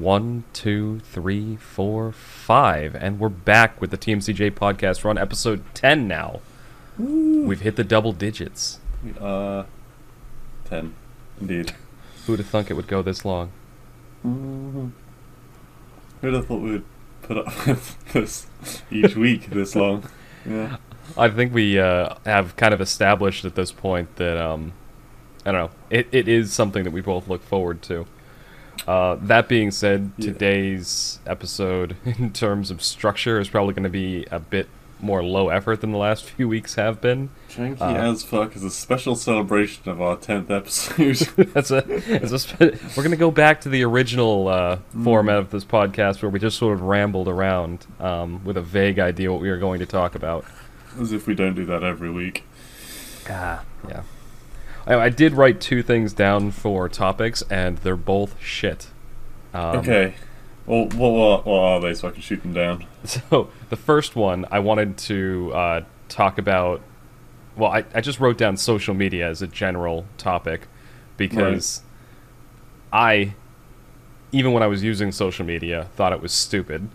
One, two, three, four, five, and we're back with the TMCJ podcast. We're on episode ten now. We've hit the double digits. Are ten, indeed. Who'd have thunk it would go this long? Who'd have thought we would put up with this each week this long? Yeah. I think we uh, have kind of established at this point that um, I don't know. It, it is something that we both look forward to. Uh, that being said, Yeah. today's episode, in terms of structure, is probably going to be a bit more low effort than the last few weeks have been. Janky Uh, as fuck is a special celebration of our tenth episode. That's a, that's a spe- we're going to go back to the original uh, format of this podcast where we just sort of rambled around um, with a vague idea what we were going to talk about. As if we don't do that every week. Ah, yeah. I, I did write two things down for topics, and they're both shit. Um, okay. Well, what, what, what are they so I can shoot them down? So the first one I wanted to uh, talk about. Well, I, I just wrote down social media as a general topic because I, even when I was using social media, thought it was stupid.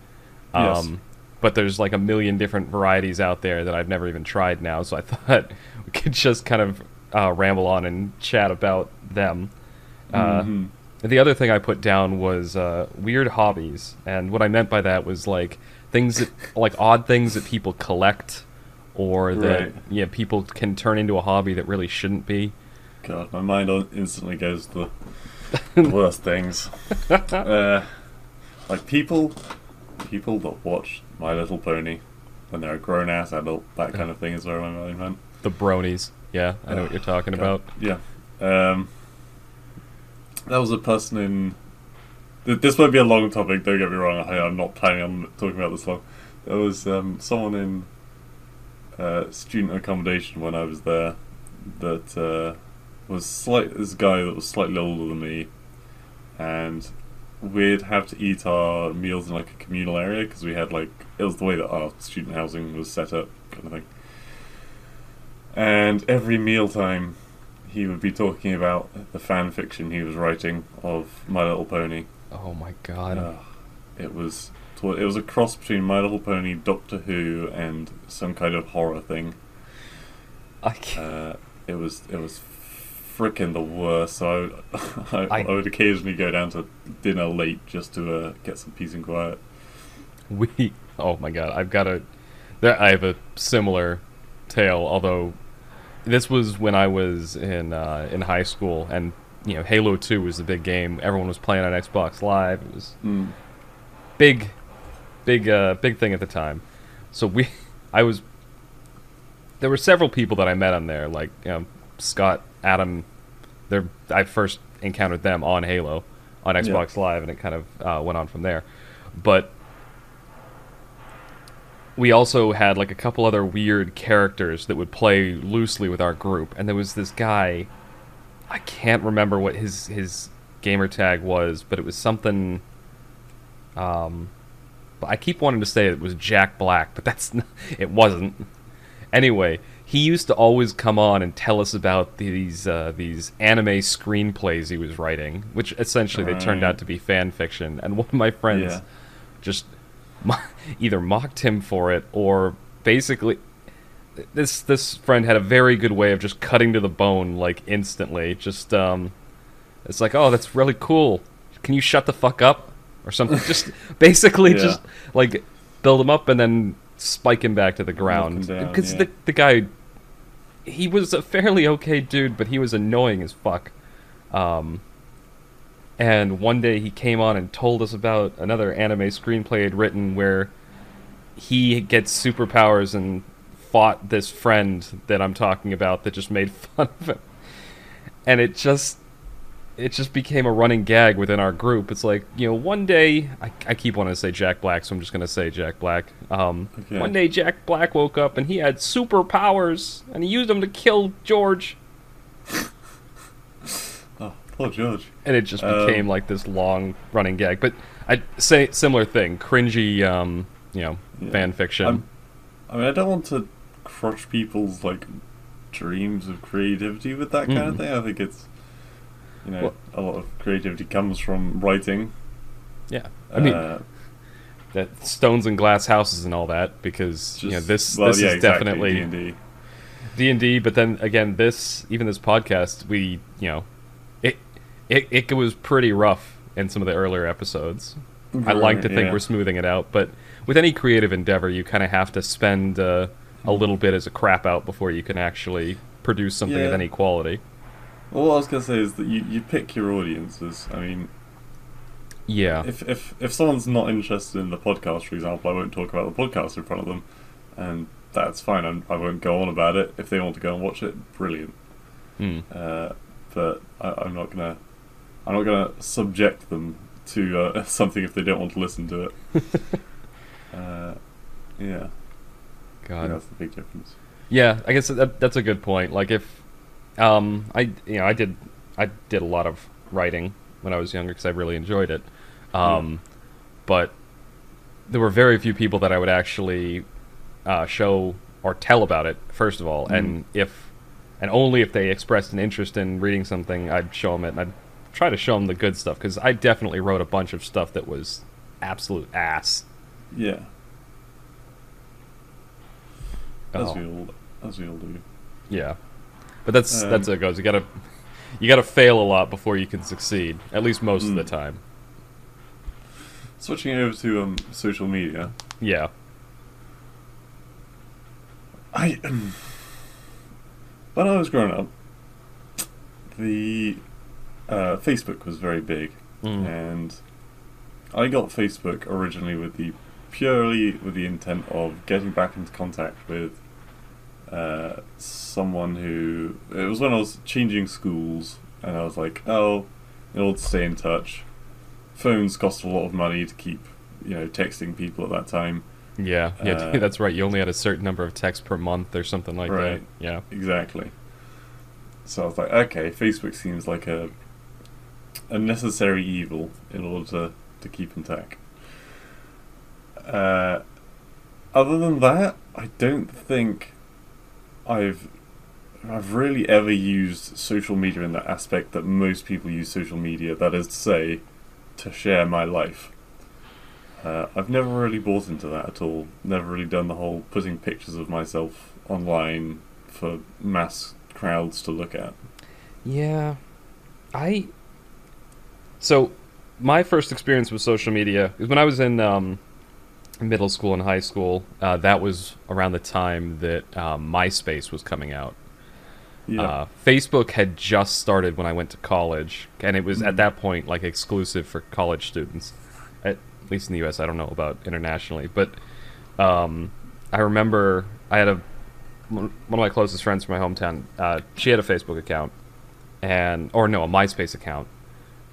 Yes. Um, but there's like a million different varieties out there that I've never even tried now, so I thought we could just kind of uh, ramble on and chat about them. Uh, Mhm. the other thing I put down was uh, weird hobbies, and what I meant by that was like things that, like odd things that people collect, or that Right. yeah people can turn into a hobby that really shouldn't be. God, my mind instantly goes to the worst things. Uh, like people, people that watch My Little Pony when they're a grown ass adult. That kind of thing is where my mind went. The bronies, yeah, I know what you're talking God, about. Yeah. Um, that was a person in. th- This might be a long topic. Don't get me wrong. I, I'm not planning on talking about this long. There was um, someone in uh, student accommodation when I was there that uh, was slight. This guy that was slightly older than me, and we'd have to eat our meals in like a communal area because we had like it was the way that our student housing was set up, kind of thing. And every mealtime, he would be talking about the fan fiction he was writing of My Little Pony. Oh my god, Ugh. it was it was a cross between My Little Pony, Doctor Who, and some kind of horror thing. I can't. Uh, it was it was freaking the worst. So I, I, I- I would occasionally go down to dinner late just to uh, get some peace and quiet. We. Oh my god, I've got a. There, I have a similar tale. Although this was when I was in uh, in high school, and you know, Halo Two was the big game. Everyone was playing on Xbox Live. It was Mm. big, big, uh, big thing at the time. So we, I was. There were several people that I met on there, like you know, Scott, Adam. They're, I first encountered them on Halo, on Xbox Live, and it kind of uh, went on from there. But we also had like a couple other weird characters that would play loosely with our group, and there was this guy. I can't remember what his his gamer tag was, but it was something. Um, but I keep wanting to say it was Jack Black, but that's not, it wasn't. Anyway, he used to always come on and tell us about these uh, these anime screenplays he was writing, which essentially they turned out to be fan fiction. And one of my friends Yeah. just either mocked him for it or basically this this friend had a very good way of just cutting to the bone like instantly. Just um, it's like, oh, that's really cool. Can you shut the fuck up or something? just basically Yeah. just like build him up and then spike him back to the ground because yeah. the the guy he was a fairly okay dude, but he was annoying as fuck. Um, and one day he came on and told us about another anime screenplay he'd written where he gets superpowers and fought this friend that I'm talking about that just made fun of him. And it just it just became a running gag within our group. It's like, you know, one day I, I keep wanting to say Jack Black, so I'm just gonna say Jack Black. Um, Okay. One day Jack Black woke up and he had superpowers and he used them to kill George. Oh, poor George. and it just Um, became like this long running gag. But I say similar thing, cringy, um, you know, Yeah. fan fiction. I'm- I mean, I don't want to crush people's like dreams of creativity with that kind of Mhm. thing. I think it's you know Well- a lot of creativity comes from writing, Yeah, I mean Uh, that stones and glass houses and all that because you know this well, this yeah, is exactly, definitely D&D. D and D. But then again, this even this podcast, we you know, it it was pretty rough in some of the earlier episodes. I like to think Yeah. we're smoothing it out, but with any creative endeavor, you kind of have to spend uh, a little bit as a crap out before you can actually produce something of any quality. Well, what I was gonna say is that you, you pick your audiences. I mean, Yeah, if, if if someone's not interested in the podcast, for example, I won't talk about the podcast in front of them, and that's fine. I'm, I won't go on about it. If they want to go and watch it, brilliant. Hmm. Uh, but I, I'm not gonna I'm not gonna subject them to uh, something if they don't want to listen to it. uh, yeah, God. that's the big difference. Yeah, I guess that, that's a good point. Like if, um, I you know I did I did a lot of writing when I was younger because I really enjoyed it, um, but there were very few people that I would actually uh, show or tell about it. First of all, and if and only if they expressed an interest in reading something, I'd show them it, and I'd try to show them the good stuff because I definitely wrote a bunch of stuff that was absolute ass. Yeah, as Oh. we all as we all do. Yeah, but that's Um, that's how it goes. You gotta you gotta fail a lot before you can succeed. At least most of the Mm. time. Switching over to um, social media, Yeah. I um, when I was growing up, the uh, Facebook was very big, Mm. and I got Facebook originally with the purely with the intent of getting back into contact with uh, someone who it was when I was changing schools, and I was like, oh, in order to stay in touch, phones cost a lot of money to keep, you know, texting people at that time. Yeah. Yeah. Uh, that's right. You only had a certain number of texts per month or something like Right. that. Yeah. Exactly. So I was like, okay, Facebook seems like a a necessary evil in order to, to keep intact. Uh, other than that, I don't think I've I've really ever used social media in that aspect that most people use social media. That is to say, to share my life. Uh, I've never really bought into that at all. Never really done the whole putting pictures of myself online for mass crowds to look at. Yeah. I. So, my first experience with social media is when I was in um, middle school and high school. Uh, that was around the time that um, MySpace was coming out. Yeah. Uh, Facebook had just started when I went to college, and it was at Mhm. that point like exclusive for college students, at least in the U.S. I don't know about internationally, but um, I remember I had a one of my closest friends from my hometown. Uh, she had a Facebook account, and or no, a MySpace account,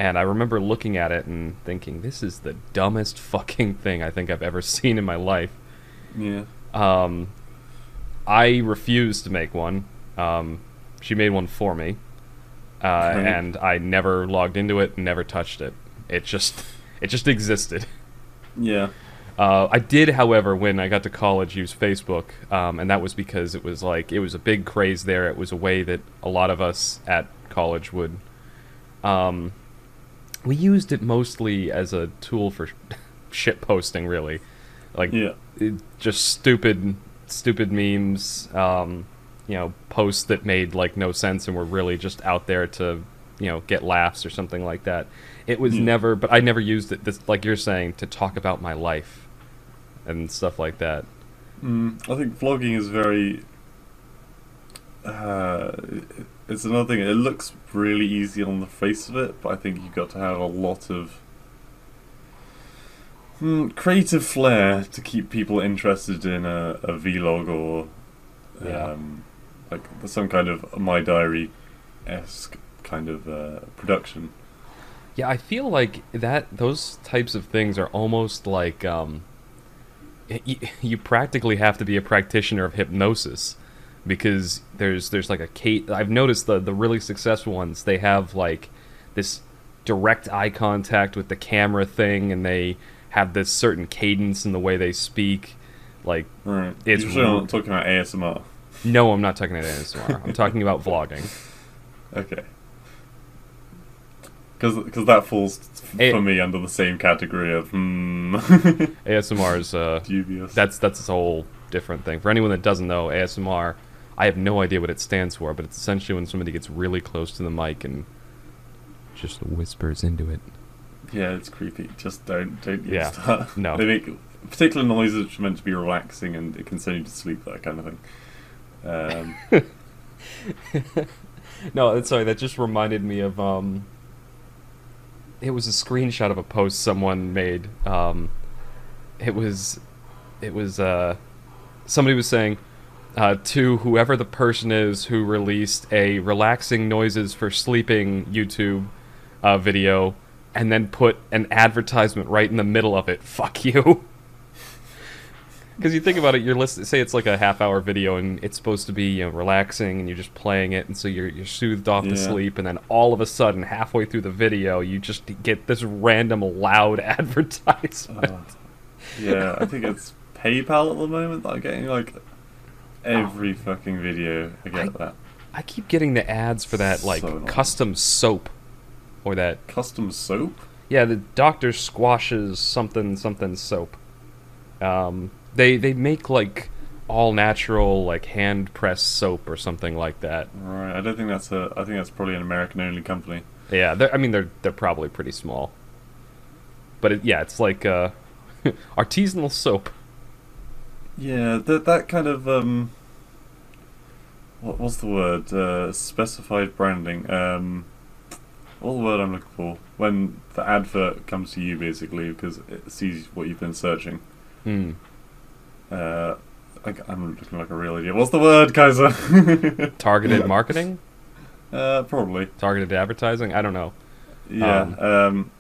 and I remember looking at it and thinking, "This is the dumbest fucking thing I think I've ever seen in my life." yeah. Um, I refused to make one. Um, she made one for me, uh, Right. and I never logged into it, never touched it. It just, it just existed. Yeah. Uh, I did, however, when I got to college, use Facebook, um, and that was because it was like it was a big craze there. It was a way that a lot of us at college would. Um, we used it mostly as a tool for shit posting, really, like Yeah. it- just stupid, stupid memes. Um, you know, posts that made like no sense and were really just out there to, you know, get laughs or something like that. It was Yeah. never, but I never used it. This, like you're saying, to talk about my life and stuff like that. Mm, I think vlogging is very. Uh, it's another thing. It looks really easy on the face of it, but I think you've got to have a lot of mm, creative flair to keep people interested in a, a vlog or Yeah. um, like some kind of my diary esque kind of uh, production. Yeah, I feel like that those types of things are almost like um, you, you practically have to be a practitioner of hypnosis because there's there's like a Kate. I've noticed the the really successful ones they have like this direct eye contact with the camera thing, and they have this certain cadence in the way they speak. Like, Right. It's Usually I'm talking about ASMR. no, I'm not talking about ASMR. I'm talking about vlogging. Okay. because that falls Eh. for me under the same category of hmm ASMR is uh, dubious. that's that's a whole different thing. For anyone that doesn't know, ASMR, I have no idea what it stands for, but it's essentially when somebody gets really close to the mic and just whispers into it. yeah, it's creepy. Just don't don't use Yeah, that. no. they make particular noises which are meant to be relaxing and it can send you to sleep. That kind of thing. Um, No, sorry. That just reminded me of um. It was a screenshot of a post someone made. Um, it was, it was uh, somebody was saying, uh, to whoever the person is who released a relaxing noises for sleeping YouTube, uh, video, and then put an advertisement right in the middle of it. Fuck you. Because you think about it, you're listening. Say it's like a half-hour video, and it's supposed to be you know, relaxing, and you're just playing it, and so you're you're soothed off to sleep, and then all of a sudden, halfway through the video, you just get this random loud advertisement. uh, yeah, I think it's PayPal at the moment that I'm getting like every fucking video. I get I- that I keep getting the ads for that like So custom soap, or that custom soap. yeah, the Doctor Squatch's something something soap. Um, they they make like all natural like hand pressed soap or something like that. Right, I don't think that's a. I think that's probably an American only company. Yeah, I mean they're they're probably pretty small, but it, yeah, it's like uh, artisanal soap. Yeah, that that kind of um. What what's the word? Uh, specified branding. Um, what's the word I'm looking for? When the advert comes to you, basically, because it sees what you've been searching. Hmm. Uh, I, I'm looking like a real idiot. What's the word, Kaiser? Targeted marketing, uh, probably. targeted advertising. I don't know. Yeah. Um, Um,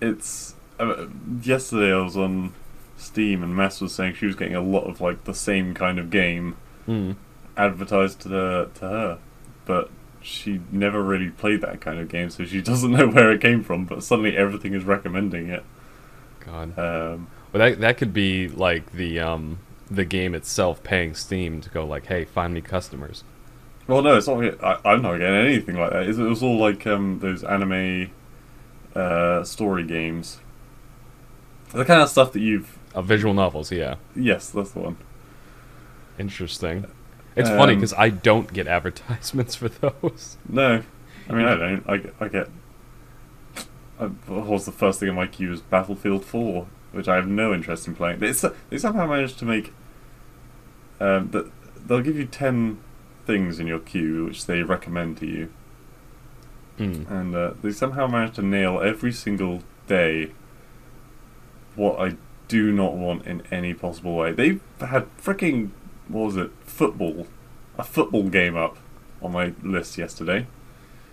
it's uh, yesterday I was on Steam and Mass was saying she was getting a lot of like the same kind of game Hmm. advertised to the to her, but she never really played that kind of game, so she doesn't know where it came from. But suddenly everything is recommending it. God. Um, Well, that that could be like the um the game itself paying Steam to go like, hey, find me customers. well, no, it's not. I, I'm not getting anything like that. It was all like um, those anime uh, story games. The kind of stuff that you've. Uh, visual novels, yeah. Yes, that's the one. Interesting. It's funny Um, because I don't get advertisements for those. No, I mean I don't. I, get- I get. I, what was the first thing in my queue was Battlefield Four, which I have no interest in playing. They, they somehow managed to make. Um, that they'll give you ten things in your queue which they recommend to you, Hmm. and uh, they somehow managed to nail every single day. What I do not want in any possible way. They had freaking what was it? Football, a football game up on my list yesterday.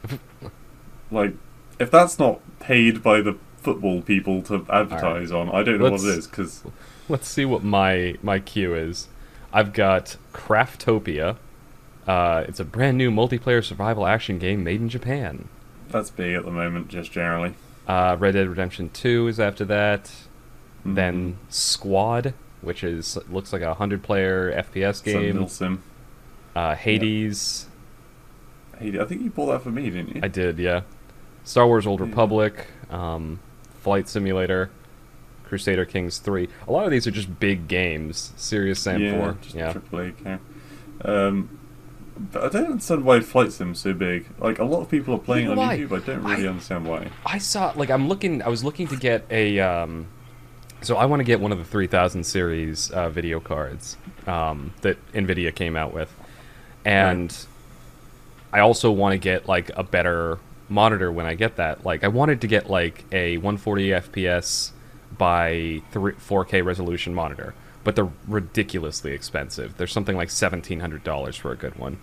like, if that's not paid by the football people to advertise on, I don't know what it Let's- is. Because Let's see what my my queue is. I've got Craftopia. Uh, it's a brand new multiplayer survival action game made in Japan. that's big at the moment, just generally. Uh, Red Dead Redemption 2 is after that. Mhm. Then Squad, which is looks like a hundred player FPS game. Milsim. Uh, Hades, Hey, I think you pulled that for me, didn't you? I did, yeah. Star Wars Old Yeah. Republic, um, Flight Simulator, Crusader Kings 3. A lot of these are just big games. Serious Sam yeah, 4. just Yeah. triple A game. Um, but I don't understand why Flight Sim's so big. Like a lot of people are playing know on why? YouTube. I don't really I- understand why. I saw like I'm looking. I was looking to get a. Um, so I want to get one of the 3000 series uh, video cards um, that Nvidia came out with, and I also want to get like a better monitor when I get that. Like I wanted to get like a 140 FPS by three, 4K resolution monitor, but they're ridiculously expensive. They're something like $1,700 for a good one.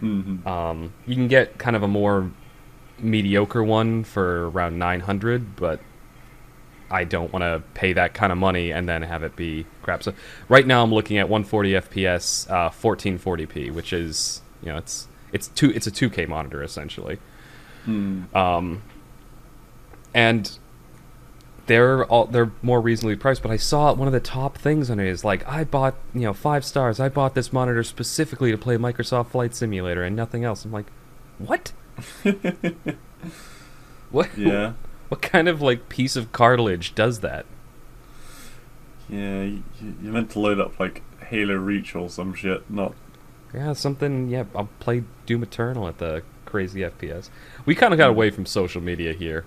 hmm Um, you can get kind of a more mediocre one for around 900, but I don't want to pay that kind of money and then have it be crap. So right now I'm looking at 140 FPS, uh, 1440p, which is you know it's it's two it's a 2K monitor essentially, Mm. um, and they're all they're more reasonably priced. But I saw one of the top things on it is like I bought you know five stars. I bought this monitor specifically to play Microsoft Flight Simulator and nothing else. I'm like, what? What? Yeah. What kind of like piece of cartilage does that? Yeah, you, you're meant to load up like Halo Reach or some shit, not. Yeah, something. Yeah, I'll play Doom Eternal at the crazy FPS. We kind of got away from social media here.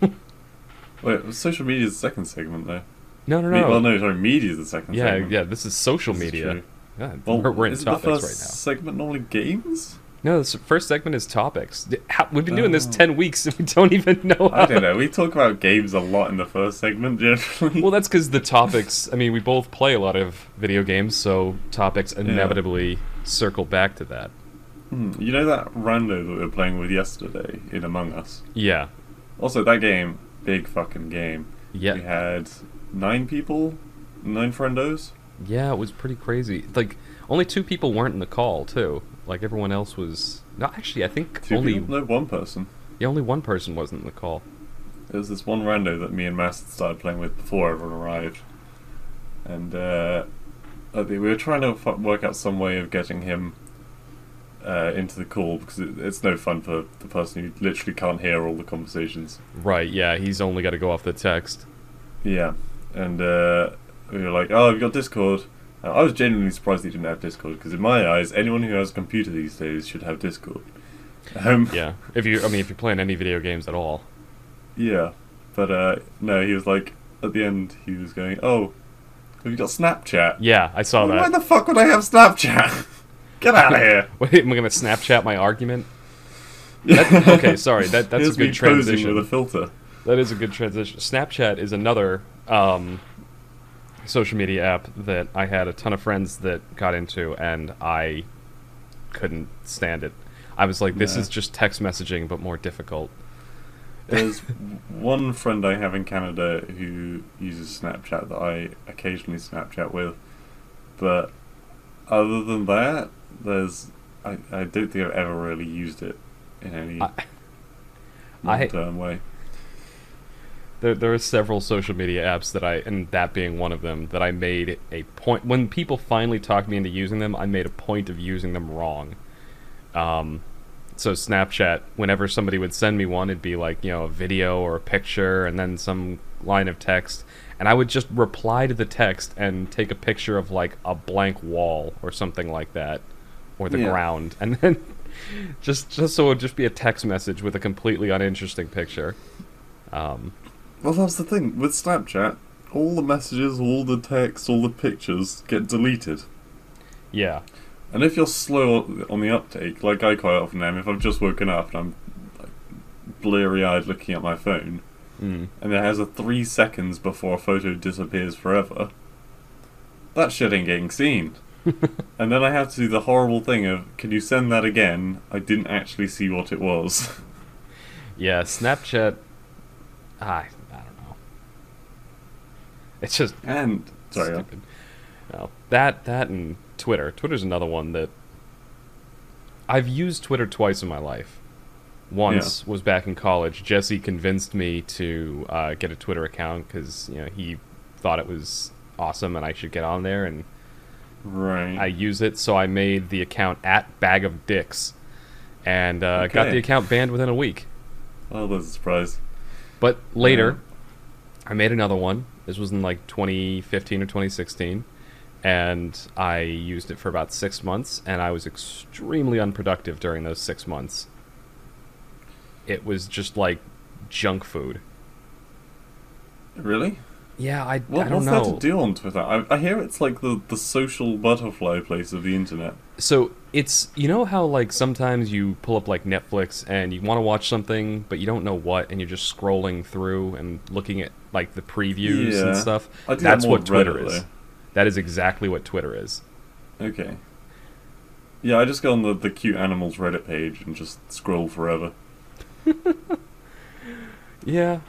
Wait, social media is the second segment though. no, no, Me- no. well, no, sorry, media is the second yeah, segment. yeah. This is social This is media. true. Yeah, Well, we're, we're in is topics right now. segment normally games? No, the first segment is topics. How- We've been doing this Oh. ten weeks and we don't even know. I don't know. We talk about games a lot in the first segment, generally. Well, that's because the topics. I mean, we both play a lot of video games, so topics inevitably circle back to that. Hmm, you know that rando that we were playing with yesterday in Among Us? Yeah, Also, that game, big fucking game. Yeah. We had nine people, nine friendos. yeah. It was pretty crazy. Like, only two people weren't in the call too. Like everyone else was. No, actually, I think Two only people? No, one person. yeah, only one person wasn't in the call. There was this one rando that me and Mass started playing with before everyone arrived, and uh, we were trying to f- work out some way of getting him uh, into the call because it, it's no fun for the person who literally can't hear all the conversations. Right. Yeah, he's only got to go off the text. Yeah, and uh, we were like, "Oh, we've got Discord." Uh, I was genuinely surprised he didn't have Discord because, in my eyes, anyone who has a computer these days should have Discord. Um, Yeah. If you, I mean, if you're playing any video games at all. Yeah, but uh, no, he was like at the end. He was going, "Oh, have you got Snapchat?" Yeah, I saw Why that. Why the fuck would I have Snapchat? Get out of here! Wait, am I gonna Snapchat my argument? That- okay, sorry. That that's a Here's me good transition. with a filter. That is a good transition. Snapchat is another um, social media app that I had a ton of friends that got into, and I couldn't stand it. I was like, this No. is just text messaging, but more difficult. There's one friend I have in Canada who uses Snapchat that I occasionally Snapchat with, but other than that, there's I, I don't think I've ever really used it in any I- long-term way. There, there are several social media apps that I, and that being one of them, that I made a point. When people finally talked me into using them, I made a point of using them wrong. Um, so Snapchat, whenever somebody would send me one, it'd be like you know a video or a picture, and then some line of text, and I would just reply to the text and take a picture of like a blank wall or something like that, or the Yeah. ground, and then just just so it would just be a text message with a completely uninteresting picture. Um, Well, that's the thing with Snapchat. All the messages, all the text, all the pictures get deleted. yeah. And if you're slow on the uptake, like I quite often am, if I've just woken up and I'm like, bleary-eyed looking at my phone, Mm. and it has a three seconds before a photo disappears forever, that shit ain't getting seen. and then I have to do the horrible thing of, can you send that again? I didn't actually see what it was. Yeah, Snapchat. I I don't know. It's just and sorry, stupid. No, that that and Twitter. Twitter's another one that I've used Twitter twice in my life. Once was back in college. Jesse convinced me to uh, get a Twitter account because you know he thought it was awesome and I should get on there, and right. I use it. So I made the account at Bag of Dicks, and uh, got the account banned within a week. well, there's a surprise. But later, I made another one. This was in like 2015 or 2016, and I used it for about six months, and I was extremely unproductive during those six months. It was just like junk food. Really? Yeah, I, What, I don't what's know. that to do on Twitter? I, I hear it's like the, the social butterfly place of the internet. So it's you know how like sometimes you pull up like Netflix and you want to watch something but you don't know what and you're just scrolling through and looking at like the previews Yeah. and stuff. That That's what Twitter Reddit, is. though. That is exactly what Twitter is. Okay. Yeah, I just go on the, the cute animals Reddit page and just scroll forever. Yeah.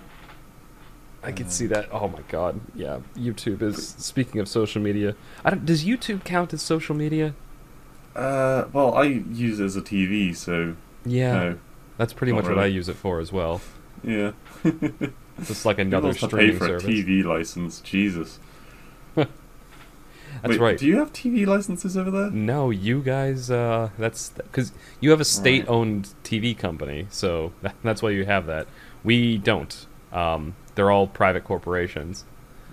I could see um. that. Oh my god. Yeah. YouTube is speaking of social media. I don't does YouTube count as social media? Uh, well, I use it as a TV, so Yeah. no. That's pretty much what I use it for as well. Yeah. Just like another to pay for service. a TV license? Jesus. That's Wait, right. Do you have TV licenses over there? No, you guys. Uh, that's because you have a state-owned TV company, so that, that's why you have that. We don't. Um, they're all private corporations.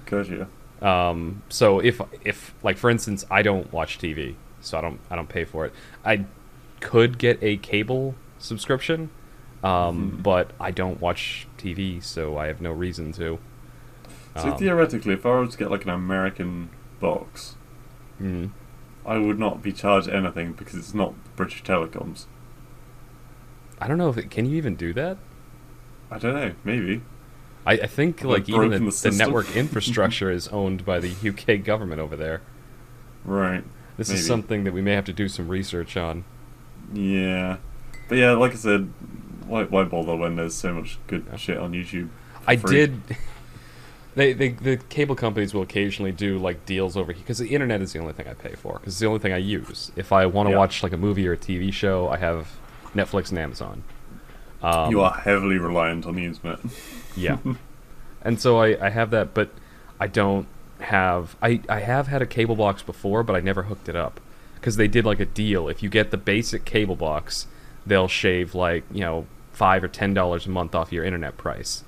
Gotcha. Um, so if if like for instance, I don't watch TV, so I don't I don't pay for it. I could get a cable subscription, um, Mhm. but I don't watch TV, so I have no reason to. So Um, theoretically, if I were to get like an American box, mm, I would not be charged anything because it's not British Telecoms. I don't know if it, can you even do that. I don't know. Maybe. I, I think Have like even the, the the network infrastructure is owned by the UK government over there. Right. This Maybe. is something that we may have to do some research on. Yeah. But yeah, like I said, why, why bother when there's so much good Yeah. shit on YouTube? I free? did. They, they, the cable companies will occasionally do like deals over here because the internet is the only thing I pay for because it's the only thing I use. If I want to Yeah. watch like a movie or a TV show, I have Netflix and Amazon. Um, you are heavily reliant on the internet. yeah, and so I, I have that, but I don't have I, I have had a cable box before, but I never hooked it up because they did like a deal. If you get the basic cable box, they'll shave like you know five or ten dollars a month off your internet price,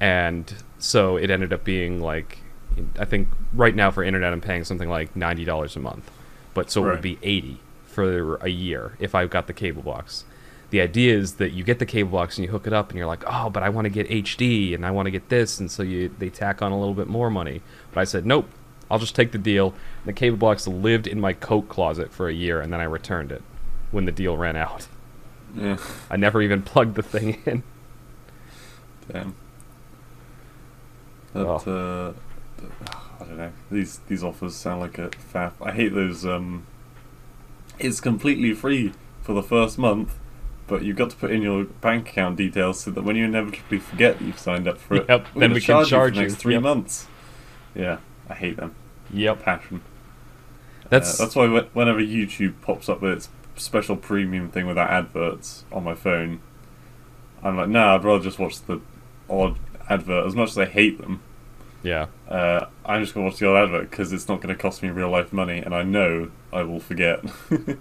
and so it ended up being like I think right now for internet I'm paying something like ninety dollars a month, but so it would be eighty for a year if I got the cable box. The idea is that you get the cable box and you hook it up and you're like, oh, but I want to get HD and I want to get this, and so you they tack on a little bit more money. But I said, nope, I'll just take the deal. The cable box lived in my coat closet for a year, and then I returned it when the deal ran out. yeah. I never even plugged the thing in. Damn. That, Oh. uh, I don't know. These these offers sound like a faff. I hate those. Um, it's completely free for the first month, but you've got to put in your bank account details so that when you inevitably forget that you've signed up for it, Yep, then we can charge, charge you for the next three Yep. months. Yeah, I hate them. Yep, Passion. that's Uh, that's why whenever YouTube pops up with its special premium thing without adverts on my phone, I'm like, nah, I'd rather just watch the odd advert. As much as I hate them, yeah. uh, I'm just gonna watch the odd advert because it's not gonna cost me real life money, and I know I will forget.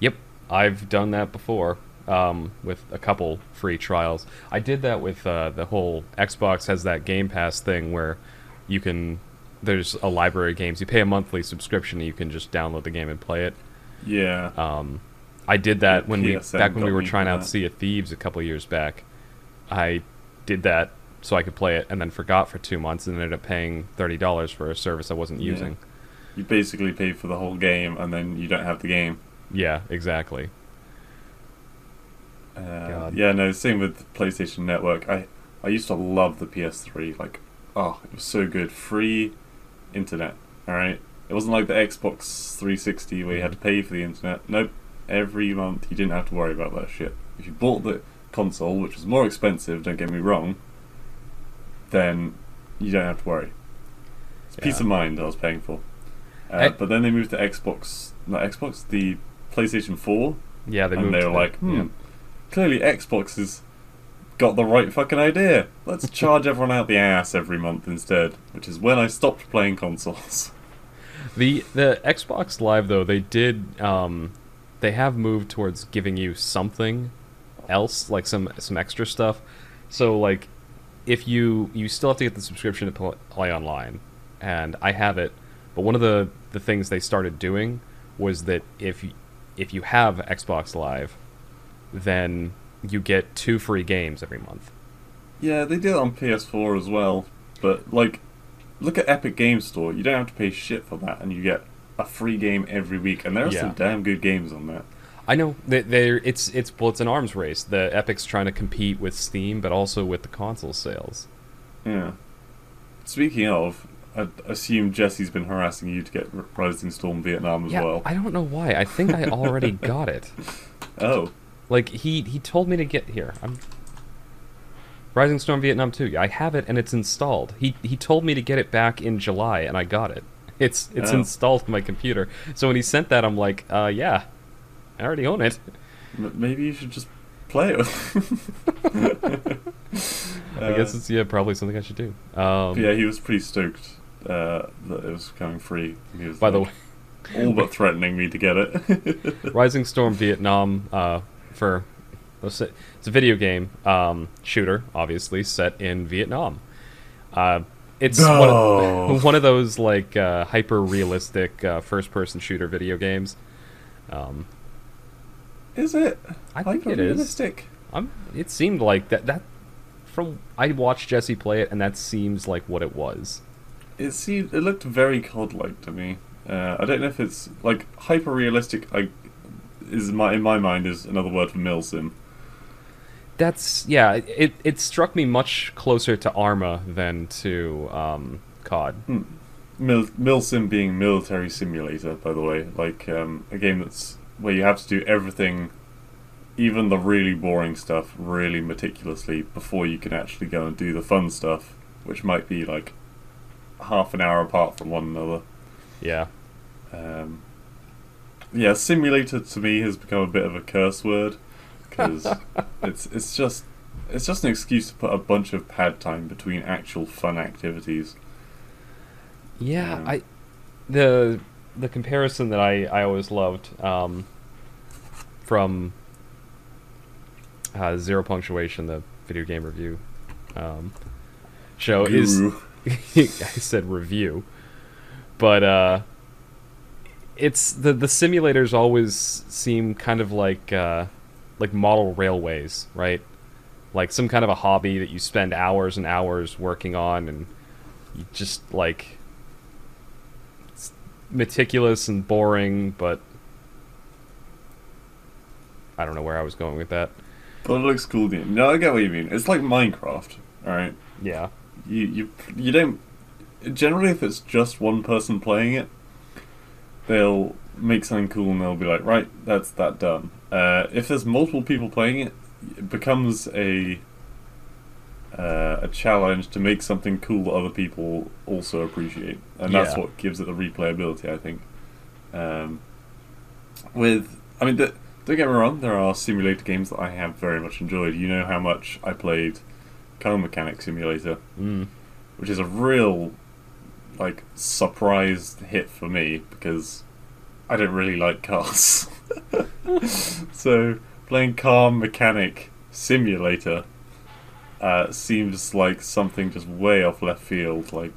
Yep, I've done that before um, with a couple free trials. I did that with uh, the whole Xbox has that Game Pass thing where you can. There's a library of games. You pay a monthly subscription, and you can just download the game and play it. yeah, Um, I did that when we back when we were trying out that. Sea of Thieves a couple years back. I did that so I could play it, and then forgot for two months, and ended up paying thirty dollars for a service I wasn't Yeah. using. you basically pay for the whole game, and then you don't have the game. Yeah, exactly. Uh, yeah, no, same with the PlayStation Network. I I used to love the PS3. Like, oh, it was so good. Free internet. All right. It wasn't like the Xbox 360 where you had to pay for the internet. Nope. Every month you didn't have to worry about that shit. If you bought the console, which was more expensive, don't get me wrong, then you don't have to worry. It's peace of mind I was paying for. Uh, I- but then they moved to Xbox, not Xbox, the PlayStation 4 Yeah, they moved. and they were like, hmm, yeah. Clearly Xbox has got the right fucking idea. Let's charge everyone out the ass every month instead, which is when I stopped playing consoles. The the Xbox Live though they did um, they have moved towards giving you something else like some some extra stuff. So like if you you still have to get the subscription to play online, and I have it. But one of the the things they started doing was that if you, if you have Xbox Live, then you get two free games every month. Yeah, they did it on PS4 as well, but like, look at Epic Games Store. You don't have to pay shit for that, and you get a free game every week, and there are Yeah. some damn good games on there. I know that they're it's it's well it's an arms race. The Epic's trying to compete with Steam, but also with the console sales. Yeah. Speaking of, I assume Jesse's been harassing you to get Rising Storm Vietnam as yeah, well. I don't know why. I think I already got it. Oh, Like he he told me to get here. I'm Rising Storm Vietnam 2. Yeah, I have it and it's installed. He he told me to get it back in July and I got it. It's it's Oh. installed on my computer. So when he sent that, I'm like, uh, yeah, I already own it. m- maybe you should just play it. I guess it's yeah, probably something I should do. Um, yeah, he was pretty stoked uh, that it was coming free. He was By the way, all but threatening me to get it. Rising Storm Vietnam, uh, for It's a it's a video game um, shooter, obviously set in Vietnam. Uh, it's one, of, one of those like uh, hyper realistic uh, first person shooter video games. Um, Is it? I think it is. Realistic. I'm, it seemed like that. That from I watched Jesse play it, and that seems like what it was. It seemed it looked very COD-like to me. Uh, I don't know if it's like hyper realistic. I is my in my mind is another word for milsim. That's yeah. It it struck me much closer to Arma than to um, COD. Mil milsim being military simulator, by the way, like um, a game that's where you have to do everything, even the really boring stuff, really meticulously before you can actually go and do the fun stuff, which might be like half an hour apart from one another. Yeah. Um, yeah, simulator to me has become a bit of a curse word because it's it's just it's just an excuse to put a bunch of pad time between actual fun activities. Yeah, Um, I the the comparison that I I always loved um, from uh, Zero Punctuation, the video game review um, show is I said review, but uh, it's the the simulators always seem kind of like uh, like model railways, right? Like some kind of a hobby that you spend hours and hours working on, and you just like it's meticulous and boring, but I don't know where I was going with that. But it looks cool. Dude. No, I get what you mean. It's like Minecraft, all right. Yeah, You you you don't generally if it's just one person playing it, they'll make something cool and they'll be like, right, that's that done. Uh, if there's multiple people playing it, it becomes a uh, a challenge to make something cool that other people also appreciate, and that's Yeah. what gives it the replayability. I think. Um, with, I mean, th- don't get me wrong, there are simulator games that I have very much enjoyed. You know how much I played Car Mechanic Simulator, mm. which is a real, like, surprise hit for me because I don't really like cars. so playing Car Mechanic Simulator uh, seems like something just way off left field. Like.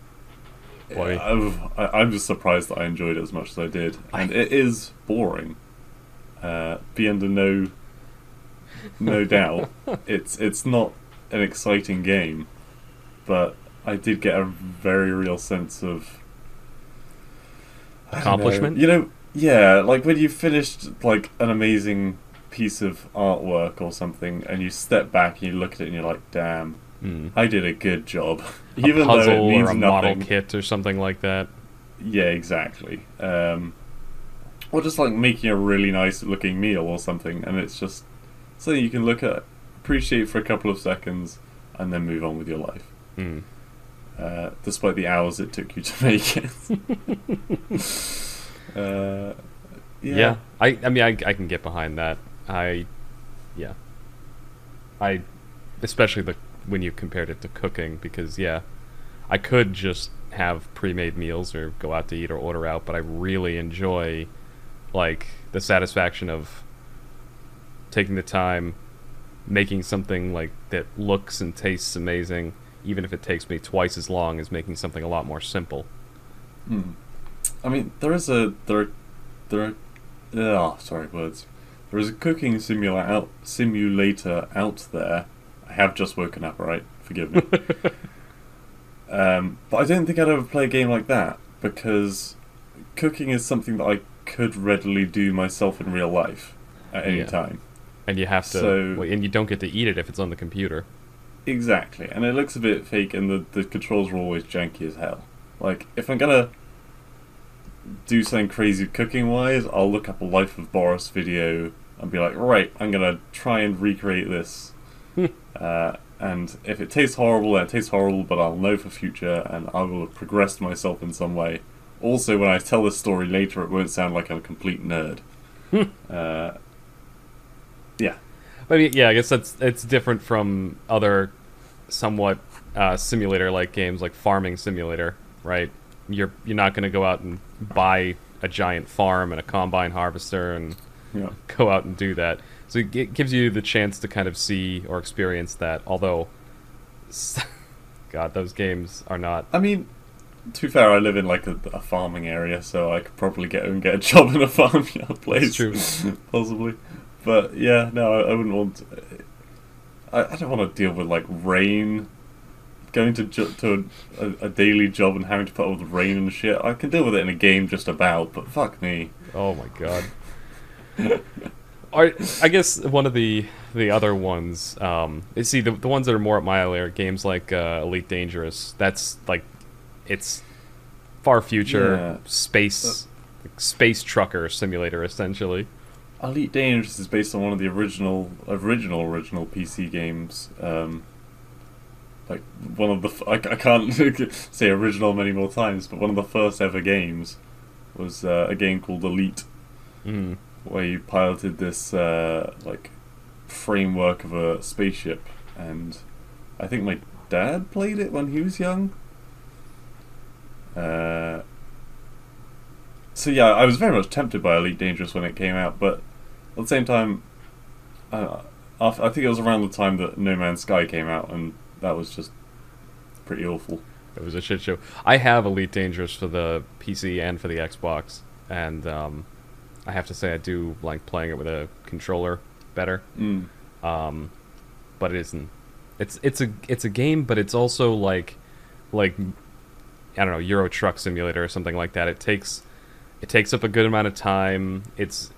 I've, I, I'm just surprised that I enjoyed it as much as I did, and it is boring. Uh, beyond a no, no doubt, it's it's not an exciting game, but I did get a very real sense of don't know, Accomplishment? You know, yeah, like when you finished like an amazing piece of artwork or something, and you step back and you look at it and you're like, "Damn, Mm. I did a good job." a Even though it means or a nothing. model kit or something like that. Yeah, exactly. Um, or just like making a really nice looking meal or something, and it's just something you can look at, appreciate for a couple of seconds, and then move on with your life. Mm. Uh, despite the hours it took you to make it. uh, yeah. Yeah. I I mean I I can get behind that. I yeah. I especially the when you compared it to cooking because yeah, I could just have pre-made meals or go out to eat or order out, but I really enjoy like the satisfaction of taking the time making something like that looks and tastes amazing even if it takes me twice as long as making something a lot more simple. Hmm. I mean, there is a there, there. Oh, sorry, words. There is a cooking simulator out simulator out there. I have just woken up. Right, forgive me. um, but I don't think I'd ever play a game like that because cooking is something that I could readily do myself in real life at any Yeah. time. And you have to So- well, and you don't get to eat it if it's on the computer. Exactly, and it looks a bit fake, and the, the controls are always janky as hell. Like, if I'm gonna do something crazy cooking wise, I'll look up a Life of Boris video and be like, right, I'm gonna try and recreate this. uh, and if it tastes horrible, then it tastes horrible, but I'll know for future, and I will have progressed myself in some way. Also, when I tell this story later, it won't sound like I'm a complete nerd. uh, yeah. But yeah, I guess that's it's different from other somewhat uh, simulator-like games like Farming Simulator, right? You're you're not going to go out and buy a giant farm and a combine harvester and Yeah. go out and do that. So it gives you the chance to kind of see or experience that. Although, God, those games are not. I mean, to be fair, I live in like a, a farming area, so I could probably get and get a job in a farmyard place. true. possibly. But yeah, no, I, I wouldn't want. I, I don't want to deal with like rain. Going to jo- to a, a daily job and having to put up with rain and shit. I can deal with it in a game just about, but fuck me. Oh my God. Are, I guess one of the the other ones, um, you see the the ones that are more up my are games like uh, Elite Dangerous. That's like, it's far future Yeah. space like space trucker simulator essentially. Elite Dangerous is based on one of the original, original, original PC games. Um, like one of the, f- I, I can't say original many more times, but one of the first ever games was uh, a game called Elite, Mm. where you piloted this uh, like framework of a spaceship, and I think my dad played it when he was young. Uh, so yeah, I was very much tempted by Elite Dangerous when it came out, but at the same time, uh, after, I think it was around the time that No Man's Sky came out, and that was just pretty awful. It was a shit show. I have Elite Dangerous for the PC and for the Xbox, and um, I have to say I do like playing it with a controller better. Mm. Um, but it isn't. It's it's a it's a game, but it's also like like I don't know Euro Truck Simulator or something like that. It takes it takes up a good amount of time. It's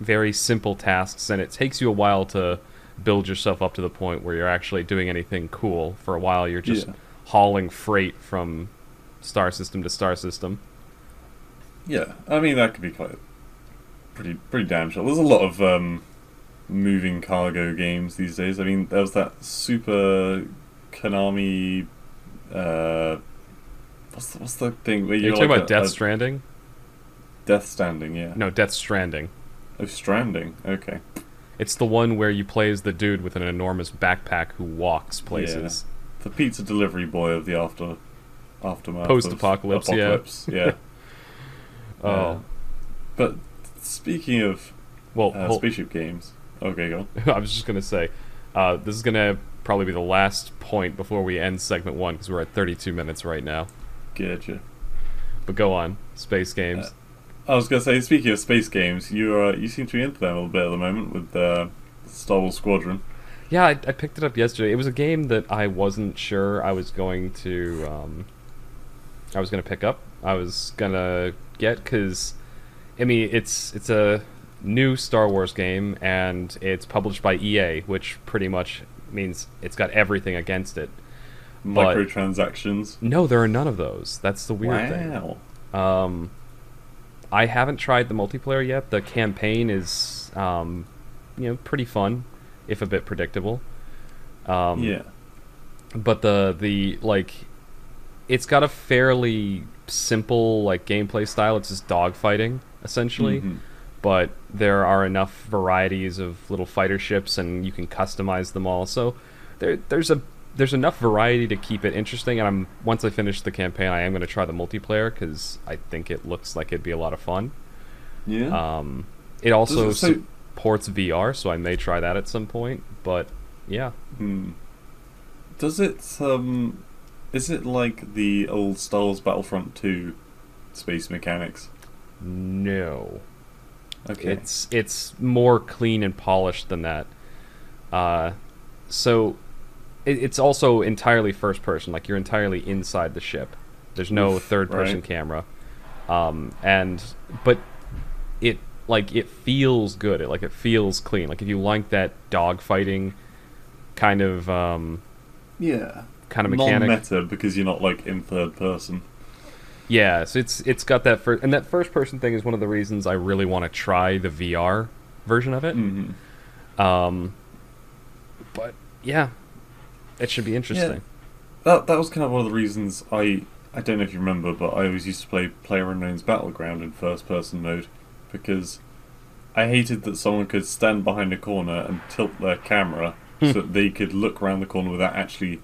very simple tasks, and it takes you a while to build yourself up to the point where you're actually doing anything cool. For a while, you're just Yeah. hauling freight from star system to star system. Yeah, I mean that could be quite pretty pretty damn chill. There's a lot of um, moving cargo games these days. I mean, there was that super Konami. Uh, what's the, what's the thing where You're you're, talking like about a- Death a Stranding? Death Standing, yeah. No, Death Stranding. Oh, Stranding. Okay. It's the one where you play as the dude with an enormous backpack who walks places. Yeah. The pizza delivery boy of the after aftermath. Yeah. apocalypse, yeah. Oh, Uh, but speaking of well, uh, hol- spaceship games, okay, go. I was just gonna say, uh, this is gonna probably be the last point before we end segment one because we're at 32 minutes right now. Getcha. But go on, space games. I was gonna say, speaking of space games, you uh, you seem to be into them a little bit at the moment with uh, Star Wars Squadron. yeah, I, I picked it up yesterday. It was a game that I wasn't sure I was going to, um, I was gonna pick up. I was gonna get because, I mean, it's it's a new Star Wars game and it's published by EA, which pretty much means it's got everything against it. But- Microtransactions. No, there are none of those. That's the weird thing. wow. Um, I haven't tried the multiplayer yet. The campaign is, um, you know, pretty fun, if a bit predictable. Um, yeah. But the the like, it's got a fairly simple like gameplay style. It's just dogfighting essentially. Mhm. But there are enough varieties of little fighter ships, and you can customize them all. So there there's a there's enough variety to keep it interesting. And I'm once I finish the campaign, I am going to try the multiplayer because I think it looks like it'd be a lot of fun. Yeah. Um, it also it say- supports VR, so I may try that at some point. But yeah, Hmm. Does it um, is it like the old Star Wars Battlefront Two, space mechanics? no, Okay. it's it's more clean and polished than that. Uh, so it, it's also entirely first person, like you're entirely inside the ship. There's no Oof, third person right. camera, um, and but it like it feels good. It like it feels clean. Like if you like that dogfighting kind of um, yeah. kind of mechanic. Non-meta because you're not like in third person. Yeah, so it's it's got that first and that first person thing is one of the reasons I really want to try the VR version of it. Mm-hmm. Um, but yeah, it should be interesting. That that was kind of one of the reasons I I don't know if you remember, but I always used to play Player Unknown's Battleground in first person mode because I hated that someone could stand behind a corner and tilt their camera so that they could look around the corner without actually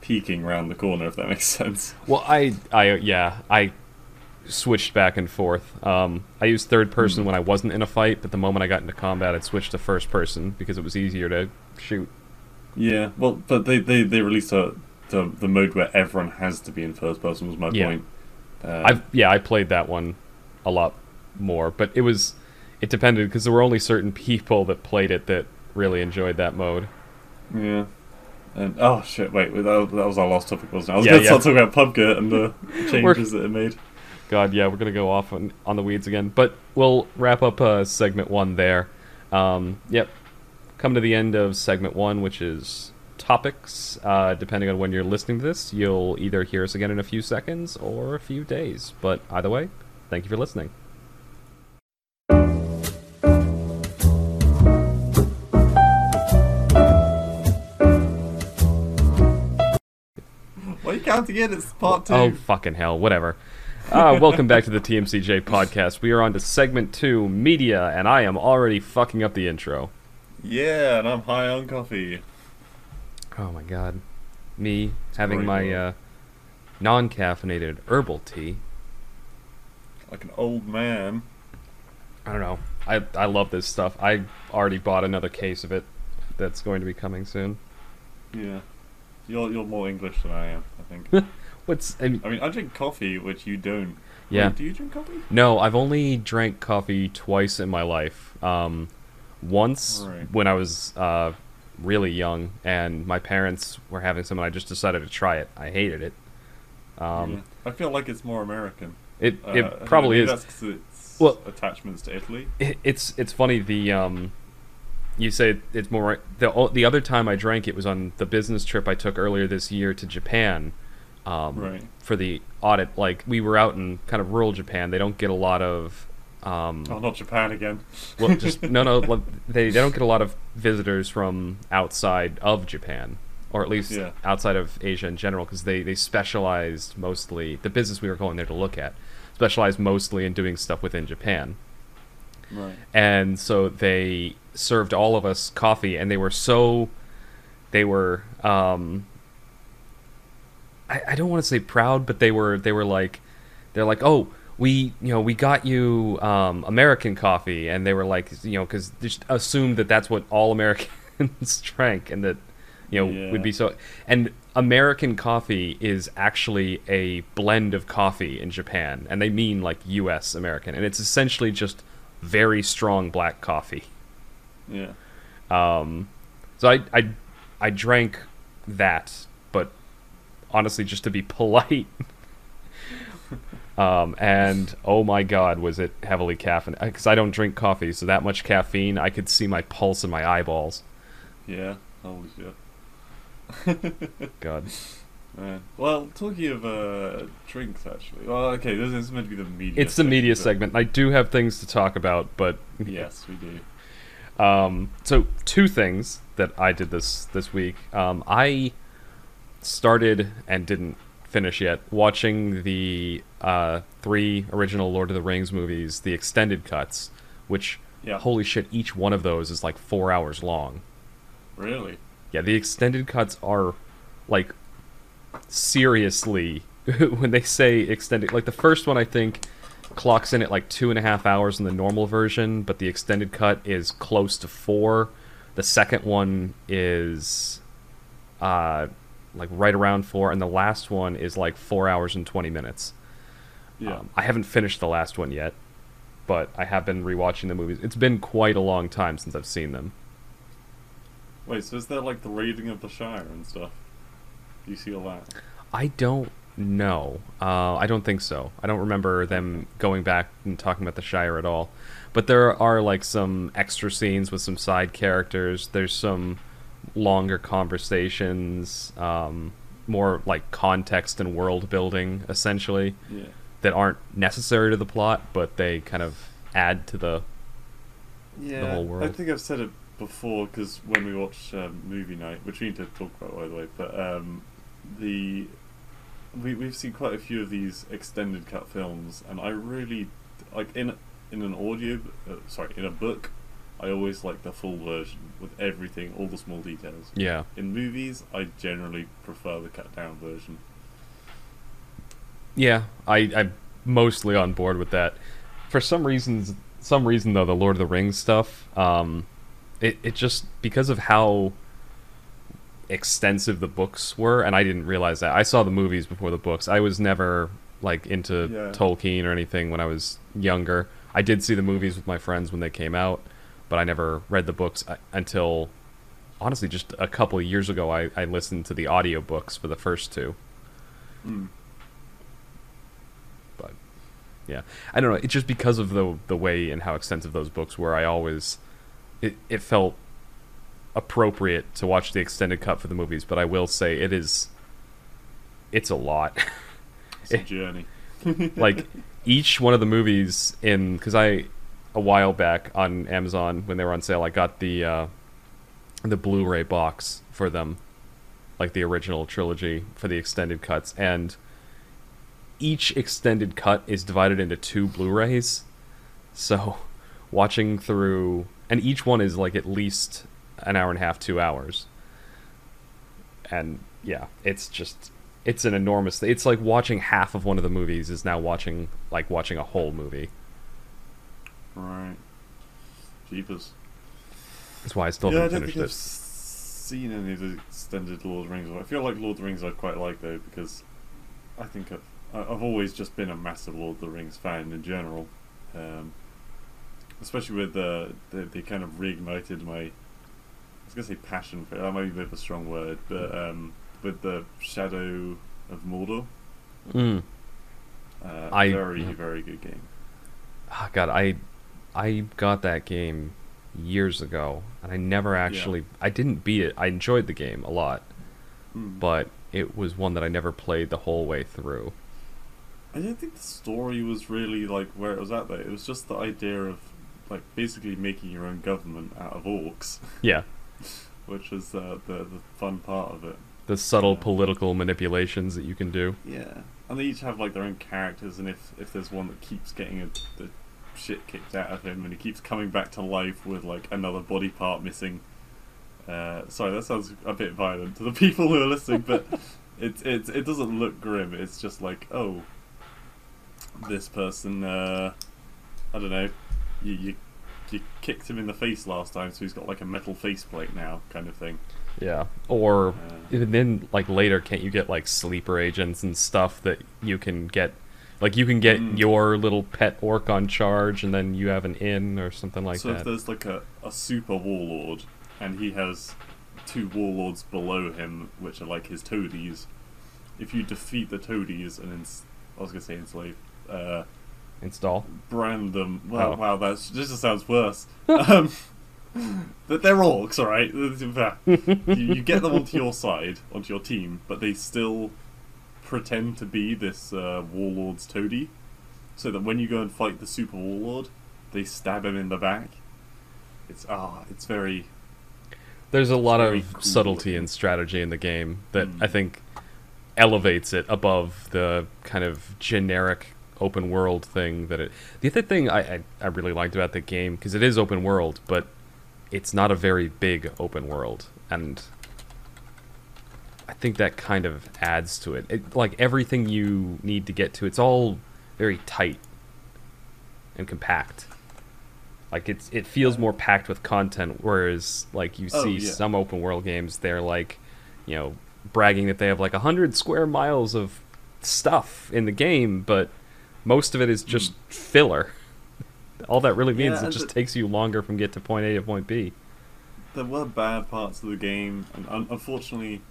peeking around the corner. If that makes sense. Well, I I yeah I switched back and forth. Um, I used third person Hmm. when I wasn't in a fight, but the moment I got into combat, I'd switch to first person because it was easier to shoot. Yeah, well, but they they, they released a, the the mode where everyone has to be in first person. Was my Yeah. point. Uh, I've yeah, I played that one a lot more, but it was it depended because there were only certain people that played it that really enjoyed that mode. yeah. And oh shit! Wait, that, was- that was our last topic, wasn't it? I was Yeah, going to yeah. start talking about PUBG and the changes that it made. God, yeah, we're gonna go off on, on the weeds again, but we'll wrap up uh, segment one there. Um, yep, come to the end of segment one, which is topics. Uh, depending on when you're listening to this, you'll either hear us again in a few seconds or a few days. But either way, thank you for listening. Why are you counting it? It's part two. Oh fucking hell! Whatever. Uh, welcome back to the TMCJ podcast. We are on to segment two, media, and I am already fucking up the intro. Yeah, and I'm high on coffee. Oh my god. Me having my uh, non caffeinated herbal tea. Like an old man. I don't know. I, I love this stuff. I already bought another case of it that's going to be coming soon. Yeah. You're you're more English than I am, I think. What's. I mean, I mean, I drink coffee, which you don't. Yeah. Wait, do you drink coffee? no, I've only drank coffee twice in my life. Um, once Right. when I was uh, really young and my parents were having some and I just decided to try it. I hated it. Um, Yeah. I feel like it's more American. It, Uh, it probably maybe is. That's it's Well- attachments to Italy. It, it's it's funny the um you say it's more the the other time I drank it was on the business trip I took earlier this year to Japan um Right. for the audit like we were out in kind of rural Japan they don't get a lot of um Oh, not Japan again. well just no no they they don't get a lot of visitors from outside of Japan or at least Yeah. outside of Asia in general because they they specialized mostly the business we were going there to look at specialized mostly in doing stuff within Japan Right. and so they served all of us coffee and they were so they were um I, I don't want to say proud but they were they were like they're like oh we you know we got you um, American coffee and they were like you know because just assumed that that's what all Americans drank and that you know Yeah. would be so and American coffee is actually a blend of coffee in Japan and they mean like US American and it's essentially just very strong black coffee Yeah. um, so I, I I drank that, but honestly, just to be polite. Um, and oh my god, was it heavily caffeine? Because I don't drink coffee, so that much caffeine, I could see my pulse in my eyeballs. Yeah. Holy shit. God. Man. Well, talking of uh, drinks, actually. Well, okay, this is meant to be the media. It's the media segment. I do have things to talk about, but but- Yes, we do. Um, so two things that I did this this week. Um, I started and didn't finish yet watching the uh, three original Lord of the Rings movies, the extended cuts, which Yeah. holy shit, each one of those is like four hours long. Really? Yeah, the extended cuts are like seriously when they say extended. Like the first one, I think clocks in at like two and a half hours in the normal version, but the extended cut is close to four. The second one is uh like right around four, and the last one is like four hours and twenty minutes. Yeah. Um, I haven't finished the last one yet, but I have been rewatching the movies. It's been quite a long time since I've seen them. Wait, so is that like the raiding of the Shire and stuff? Do you see a lot. I don't know. Uh, I don't think so. I don't remember them going back and talking about the Shire at all. But there are like some extra scenes with some side characters. There's some longer conversations, um, more like context and world building, essentially, Yeah. that aren't necessary to the plot, but they kind of add to the. Yeah. whole world. I think I've said it before because when we watch um, movie night, which we need to talk about by the way, but um, the we we've seen quite a few of these extended cut films, and I really like in in an audio, uh, sorry, in a book. I always like the full version with everything, all the small details. Yeah. In movies, I generally prefer the cut down version. Yeah, I, I'm mostly on board with that. For some reasons, some reason though, the Lord of the Rings stuff, um, it it just because of how extensive the books were, and I didn't realize that. I saw the movies before the books. I was never like into Yeah. Tolkien or anything when I was younger. I did see the movies with my friends when they came out, but I never read the books uh, until honestly just a couple of years ago. I, I listened to the audiobooks for the first two. Mm. but yeah i don't know it's just because of the the way and how extensive those books were i always it, it felt appropriate to watch the extended cut for the movies but i will say it is it's a lot It's a journey. like each one of the movies in because i a while back on amazon when they were on sale i got the uh the blu-ray box for them like the original trilogy for the extended cuts. And each extended cut is divided into two blu-rays. So watching through and each one is like at least an hour and a half two hours. And yeah it's just it's an enormous it's like watching half of one of the movies is now watching like watching a whole movie Right. Jeepers. that's why i still yeah, I haven't don't finished think I've seen any of the extended Lord of the Rings. I feel like Lord of the Rings I'd quite like though because I think I've I- I've always just been a massive Lord of the Rings fan in general, um, especially with the, the they kind of reignited my I was gonna say passion for it. That might be a bit of a strong word, but um, with the Shadow of Mordor, mm. uh, I- very yeah. very good game. oh, god i i got that game years ago and i never actually i didn't beat it i enjoyed the game a lot Mm. but it was one that i never played the whole way through I didn't think the story was really like where it was at though. It was just the idea of like basically making your own government out of orcs, yeah which was uh, the the fun part of it. the subtle Yeah. political manipulations that you can do Yeah, and they each have like their own characters, and if if there's one that keeps getting a, the shit kicked out of him, and he keeps coming back to life with like another body part missing. Uh, sorry, that sounds a bit violent to the people who are listening, but it it it doesn't look grim. It's just like oh, this person. Uh, I don't know. You you you kicked him in the face last time, so he's got like a metal faceplate now, kind of thing. yeah or Uh, then like later can't you get like sleeper agents and stuff that you can get like you can get Mm. your little pet orc on charge and then you have an inn or something like that. so if there's like a, a super warlord and he has two warlords below him which are like his toadies if you defeat the toadies and ins- I was gonna say enslave uh, install brand them wow, Oh. wow that's this just sounds worse um, but they're orcs alright you, you get them onto your side onto your team but they still pretend to be this uh, warlord's toady so that when you go and fight the super warlord they stab him in the back it's ah it's very there's a lot of cool subtlety looking. and strategy in the game that Mm. i think elevates it above the kind of generic open world thing that it the other thing i i, I really liked about the game because it is open world but it's not a very big open world and i think that kind of adds to it. it like everything you need to get to it's all very tight and compact like it's it feels more packed with content whereas like you Oh, see yeah. some open world games they're like you know bragging that they have like 100 square miles of stuff in the game but most of it is just filler all that really means. Yeah, it just the- takes you longer from get to point a to point b there were bad parts of the game, and un- unfortunately,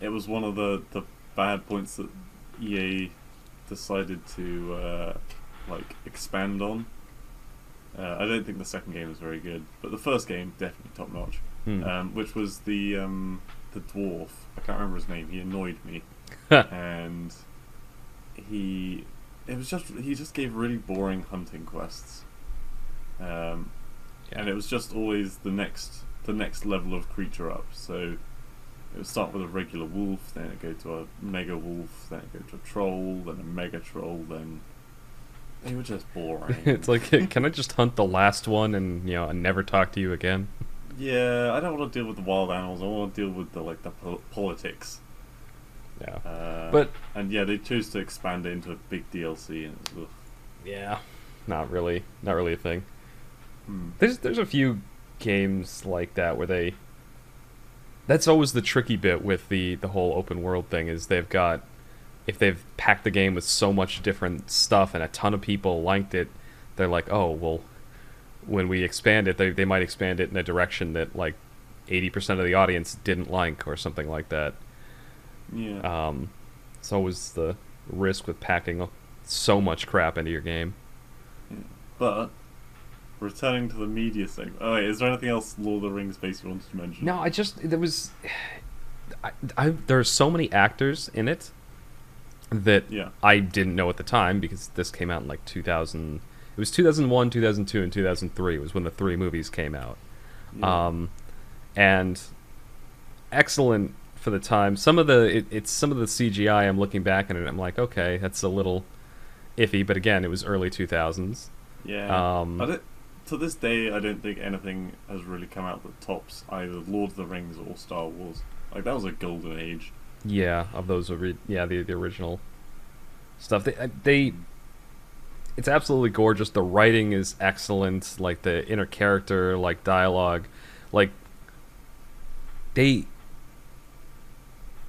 it was one of the, the bad points that EA decided to uh, like expand on. Uh, I don't think the second game was very good, but the first game definitely top notch. Hmm. Um, which was the um, the dwarf. I can't remember his name. He annoyed me, and he it was just he just gave really boring hunting quests. Um, and it was just always the next the next level of creature up. So it would start with a regular wolf, then it go to a mega wolf, then it go to a troll, then a mega troll, then they were just boring. it's like can i just hunt the last one and you know and never talk to you again yeah, I don't want to deal with the wild animals. I want to deal with the like the po- politics. Yeah. Uh, But- and yeah, they chose to expand it into a big DLC, and ugh. Yeah. Not really. Not really a thing. Hmm. There's there's a few games like that where they That's always the tricky bit with the the whole open world thing is they've got if they've packed the game with so much different stuff and a ton of people liked it, they're like, "Oh, well when we expand it, they they might expand it in a direction that like 80% of the audience didn't like or something like that." yeah. Um, it's always the risk with packing so much crap into your game. But returning to the media segment. Oh wait, is there anything else Lord of the Rings based you wanted to mention? No, I just there was, I, I there are so many actors in it that Yeah. I didn't know at the time because this came out in like 2000. It was 2001, 2002, and 2003 was when the three movies came out. Yeah. Um, and excellent for the time. Some of the it, it's some of the CGI. I'm looking back at it. I'm like, okay, that's a little iffy. But again, it was early 2000s. yeah. um, I don't, to this day, I don't think anything has really come out that tops either Lord of the Rings or Star Wars. Like that was a golden age. Yeah, of those ori- yeah the the original stuff. They uh, they it's absolutely gorgeous. The writing is excellent. Like the inner character, like dialogue, like they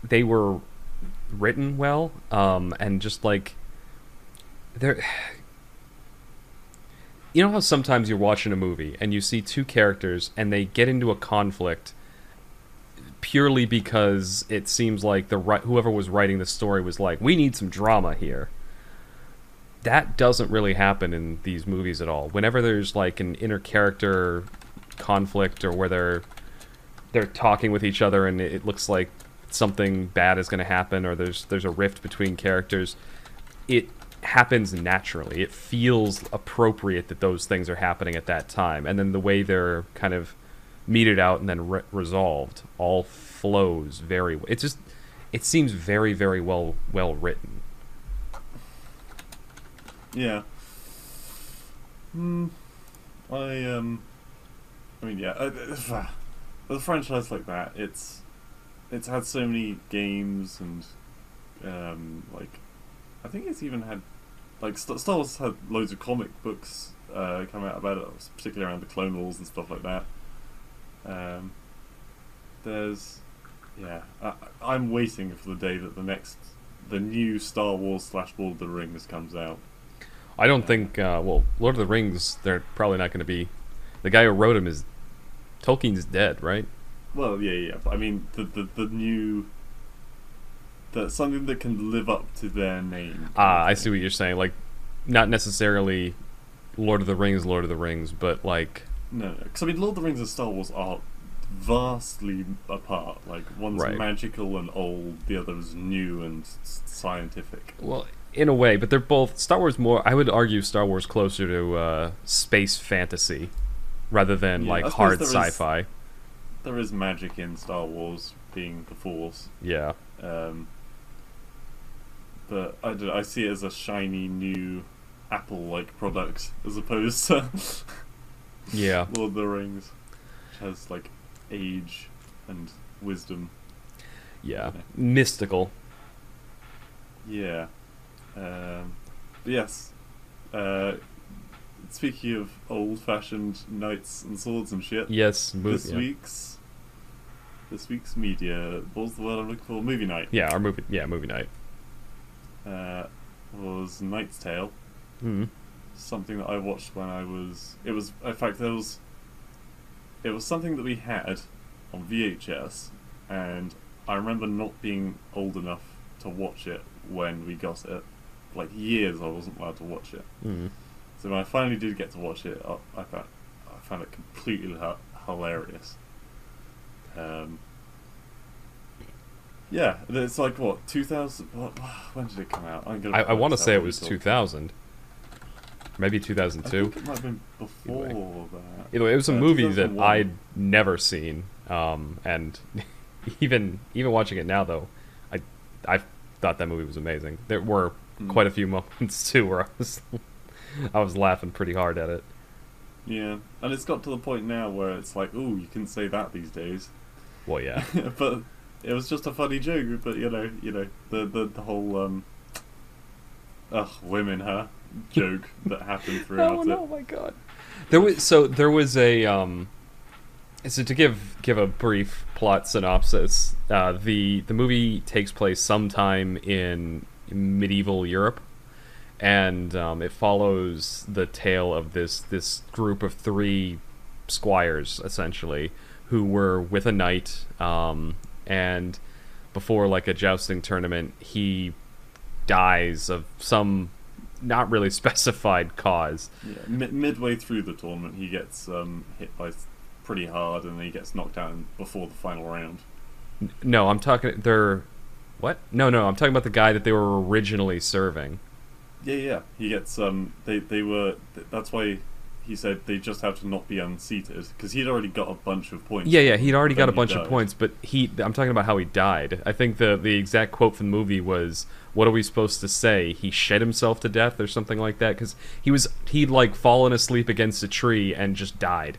they were written well, um, and just like they're. You know how sometimes you're watching a movie and you see two characters and they get into a conflict purely because it seems like the whoever was writing the story was like, we need some drama here. That doesn't really happen in these movies at all. Whenever there's like an inner character conflict or where they're they're talking with each other and it looks like something bad is going to happen or there's there's a rift between characters, it happens naturally. It feels appropriate that those things are happening at that time, and then the way they're kind of meted out and then re- resolved all flows very. It just it seems very very well well written. Yeah. Hmm. I um. I mean, yeah. Uh, uh, with a franchise like that, it's it's had so many games and um like I think it's even had like St- Star Wars had loads of comic books uh, come out about it, particularly around the Clone Wars and stuff like that. Um, there's yeah, I, I'm waiting for the day that the next the new Star Wars slash Lord of the Rings comes out. I don't think uh, well Lord of the Rings they're probably not going to be. The guy who wrote him is Tolkien's dead, right? Well, yeah, yeah, but I mean the the, the new that something that can live up to their name. Ah, I see what you're saying. Like, not necessarily Lord of the Rings, Lord of the Rings, but like No, no, because I mean, Lord of the Rings and Star Wars are vastly apart. Like one's Right. magical and old, the other is new and s- scientific. Well, in a way, but they're both Star Wars. More, I would argue, Star Wars closer to uh, space fantasy rather than Yeah, like hard there is- sci-fi. There is magic in Star Wars, being the Force. Yeah, Um, but I, don't I see it as a shiny new Apple-like product as opposed to yeah, Lord of the Rings, which has like age and wisdom. yeah. Mystical. Yeah. Um, yes. Uh, speaking of old-fashioned knights and swords and shit, Yes, mo- this yeah. week's this week's media. What's the word I'm looking for? Movie night. Yeah, our movie. Yeah, movie night. Uh, was Knight's Tale. Mm. Something that I watched when I was. It was in fact there was. It was something that we had on VHS, and I remember not being old enough to watch it when we got it. Like years, I wasn't allowed to watch it. Mm. So when I finally did get to watch it, I, I found I found it completely hilarious. Um, yeah, it's like what two thousand? When did it come out? I'm gonna I, I want to say it was 2000, maybe 2002. it might have been before Either that. Either way, it was a Uh, movie that I'd never seen, um, and even even watching it now, though, I I thought that movie was amazing. There were Hmm. quite a few moments too where I was I was laughing pretty hard at it. Yeah, and it's got to the point now where it's like, oh, you can say that these days. Well, yeah, but it was just a funny joke, but you know, you know, the the, the whole um, ugh, women, huh? Joke that happened throughout oh it. no, my god. There was so there was a um. So to give give a brief plot synopsis, uh, the the movie takes place sometime in medieval Europe, and um, it follows the tale of this this group of three squires essentially who were with a knight, um, and before like a jousting tournament, he dies of some not really specified cause. Yeah, mid- midway through the tournament, he gets um, hit by pretty hard, and then he gets knocked down before the final round. N- No, I'm talking. They're what? No, no, I'm talking about the guy that they were originally serving. Yeah, yeah, he gets um, they they were. That's why he said they just have to not be unseated because he'd already got a bunch of points. Yeah, yeah, he'd already got a bunch of points, but he. I'm talking about how he died. I think the the exact quote from the movie was, "What are we supposed to say? He shed himself to death or something like that?" Because he was he'd like fallen asleep against a tree and just died.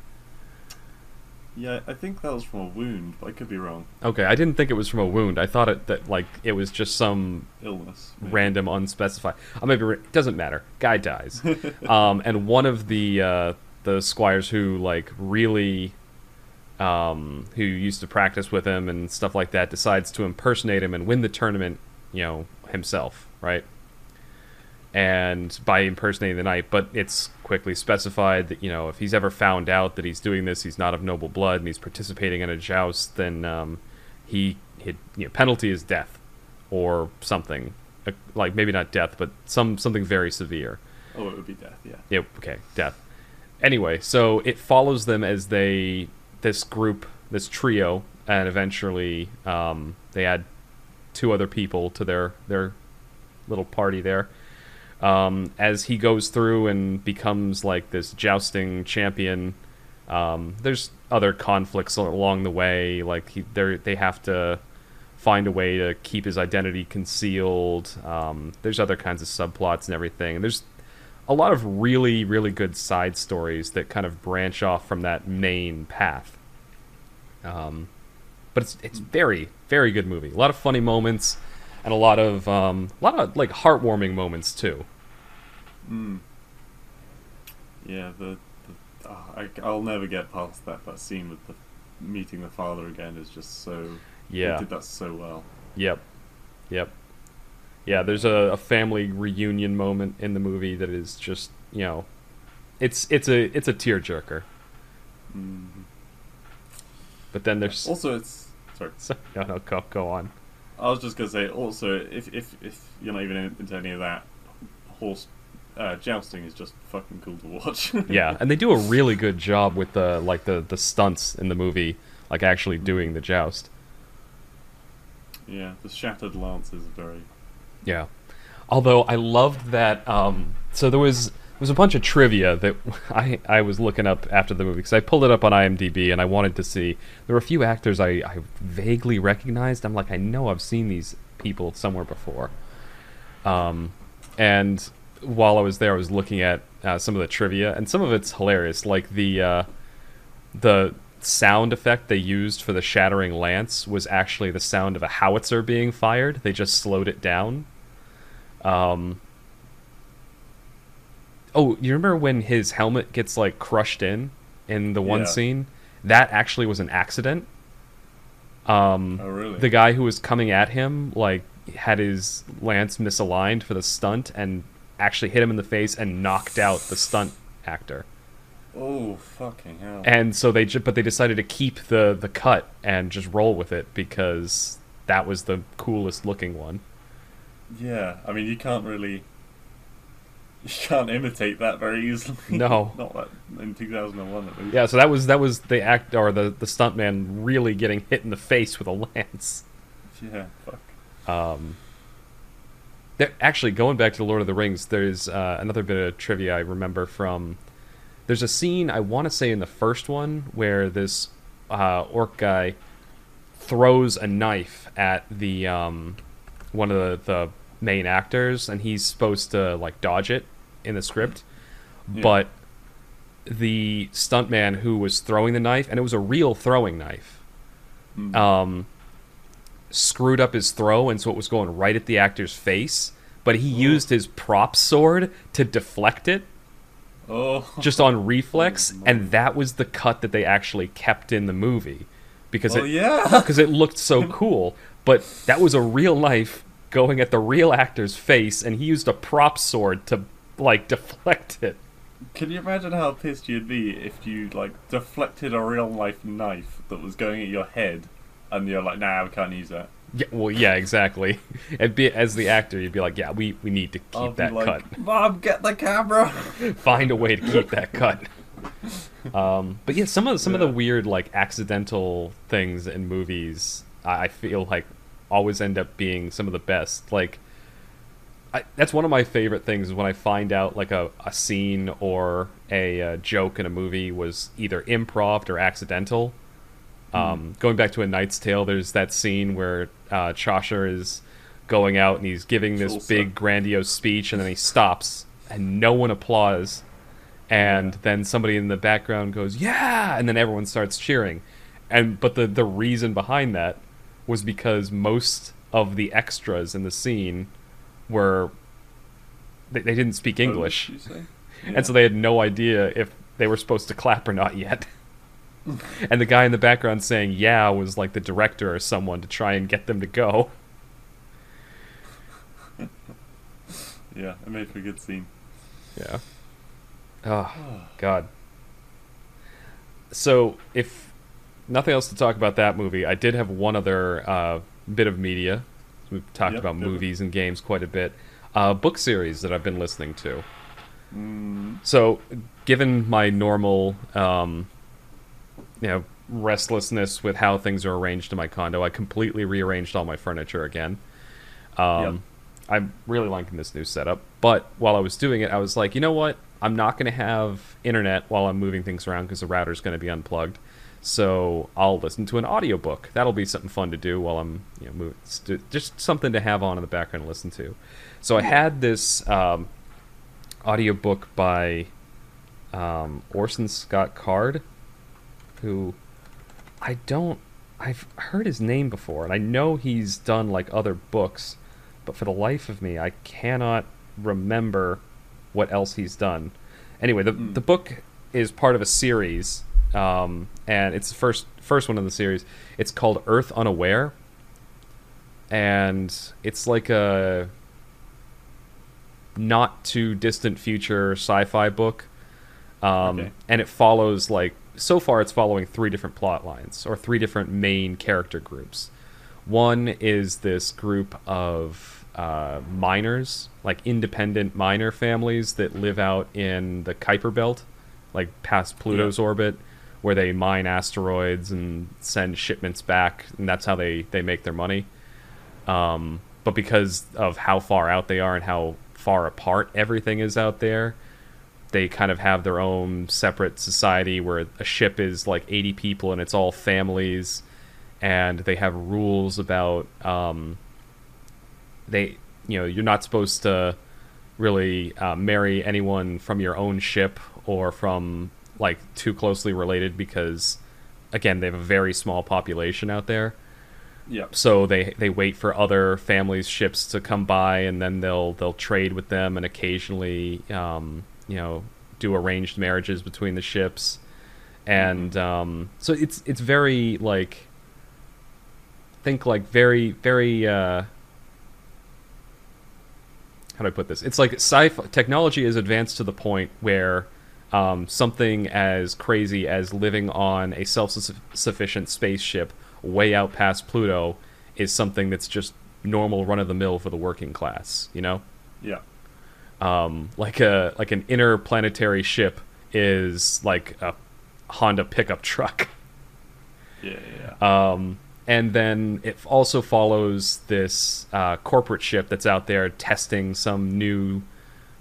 Yeah, I think that was from a wound, but I could be wrong. Okay, I didn't think it was from a wound. I thought it that like it was just some Illness. maybe. random unspecified. I maybe ra- doesn't matter. Guy dies, um, and one of the uh, the squires who like really, um, who used to practice with him and stuff like that, decides to impersonate him and win the tournament, you know, himself, right? And by impersonating the knight, but it's quickly specified that you know if he's ever found out that he's doing this, he's not of noble blood and he's participating in a joust, then um, he, you know, penalty is death or something uh, like maybe not death, but some something very severe. Oh, it would be death. Yeah. Yeah, okay, death. Anyway, so it follows them as they this group, this trio, and eventually um, they add two other people to their their little party there. Um, as he goes through and becomes like this jousting champion, um, there's other conflicts along the way. Like he, they have to find a way to keep his identity concealed. Um, there's other kinds of subplots and everything. There's a lot of really, really good side stories that kind of branch off from that main path. Um, but it's it's very, very good movie. A lot of funny moments, and a lot of um, a lot of like heartwarming moments too. Mm. Yeah, the, the oh, I, I'll never get past that. That scene with the meeting the father again is just so. Yeah. did that so well. Yep. Yep. Yeah, there's a, a family reunion moment in the movie that is just you know, it's it's a it's a tearjerker. Mm. But then there's Also, it's sorry. no no go go on. I was just gonna say. Also, if if if you're not even into any of that, horse uh, jousting is just fucking cool to watch. Yeah, and they do a really good job with the like the the stunts in the movie, like actually doing the joust. yeah. The shattered lance is very. Yeah. Although I loved that. Um, so there was there was a bunch of trivia that I I was looking up after the movie because I pulled it up on IMDb and I wanted to see. There were a few actors I, I vaguely recognized. I'm like I know I've seen these people somewhere before. Um, and while I was there, I was looking at uh, some of the trivia and some of it's hilarious. Like the uh, the sound effect they used for the shattering lance was actually the sound of a howitzer being fired. They just slowed it down. Um, oh, you remember when his helmet gets like crushed in in the one Yeah. scene? That actually was an accident. Um, Oh really? the guy who was coming at him like had his lance misaligned for the stunt and actually hit him in the face and knocked out the stunt actor. oh fucking hell! And so they but they decided to keep the the cut and just roll with it because that was the coolest looking one. Yeah, I mean you can't really. You can't imitate that very easily. No. not that in 2001 at least. Yeah, so that was that was the act or the the stuntman really getting hit in the face with a lance. Yeah, fuck. Um, actually, going back to the Lord of the Rings, there's uh, another bit of trivia I remember from. There's a scene I want to say in the first one where this uh, orc guy throws a knife at the um, one of the, the main actors, and he's supposed to like dodge it in the script, Yeah. but the stuntman who was throwing the knife, and it was a real throwing knife Mm. um, screwed up his throw, and so it was going right at the actor's face. But he oh. used his prop sword to deflect it Oh, just on reflex, Oh, and that was the cut that they actually kept in the movie because oh it yeah. because it looked so cool. But that was a real life going at the real actor's face, and he used a prop sword to like deflect it. Can you imagine how pissed you'd be if you like deflected a real life knife that was going at your head, and you're like, "Nah, we can't use that." Yeah, well, yeah, exactly. And be, as the actor, you'd be like, "Yeah, we, we need to keep I'll that like, cut. Mom, get the camera. Find a way to keep that cut." Um, but yeah, some of some of the weird like accidental things in movies, I, I feel like always end up being some of the best. Like, I, that's one of my favorite things is when I find out like a, a scene or a, uh joke in a movie was either improv or accidental. Um, going back to A Knight's Tale, there's that scene where uh, Chaucer is going out and he's giving this Chaucer. big grandiose speech, and then he stops, and no one applauds. And then somebody in the background goes, "Yeah!" and then everyone starts cheering. And but the the reason behind that was because most of the extras in the scene were they, they didn't speak English, Oh, did you say? and so they had no idea if they were supposed to clap or not yet. and the guy in the background saying "yeah" was like the director or someone to try and get them to go. Yeah, it made for a good scene. Yeah. Oh God. So if nothing else to talk about that movie, I did have one other uh, bit of media. We've talked Yep, about movies and games quite a bit. Uh, book series that I've been listening to. Mm, So, given my normal, um, you know, restlessness with how things are arranged in my condo, I completely rearranged all my furniture again. Um, I'm really liking this new setup, but while I was doing it, I was like, you know what? I'm not going to have internet while I'm moving things around because the router's going to be unplugged. So I'll listen to an audiobook. That'll be something fun to do while I'm, you know, moving. Just something to have on in the background to listen to. So I had this um, audiobook by um, Orson Scott Card, who I don't. I've heard his name before, and I know he's done like other books, but for the life of me, I cannot remember what else he's done. Anyway, the Hmm. the book is part of a series, um, and it's the first first one in the series. It's called Earth Unaware, and it's like a not too distant future sci-fi book um, Okay. and it follows like so far it's following three different plot lines or three different main character groups. One is this group of uh, miners like independent miner families that live out in the kuiper belt like past pluto's orbit where they mine asteroids and send shipments back and that's how they, they make their money. Um, but because of how far out they are and how far apart everything is out there, they kind of have their own separate society where a ship is like 80 people and it's all families, and they have rules about um, they you know you're not supposed to really uh, marry anyone from your own ship or from like too closely related because again they have a very small population out there Yep. so they they wait for other families' ships to come by, and then they'll they'll trade with them, and occasionally, um, you know, do arranged marriages between the ships, and um, so it's it's very like think like very very uh, how do I put this? It's like sci-fi technology is advanced to the point where um, something as crazy as living on a self-sufficient spaceship way out past Pluto is something that's just normal run-of-the-mill for the working class. You know, Yeah. Um, like a like an interplanetary ship is like a Honda pickup truck. Yeah. Yeah. Um, and then it also follows this uh, corporate ship that's out there testing some new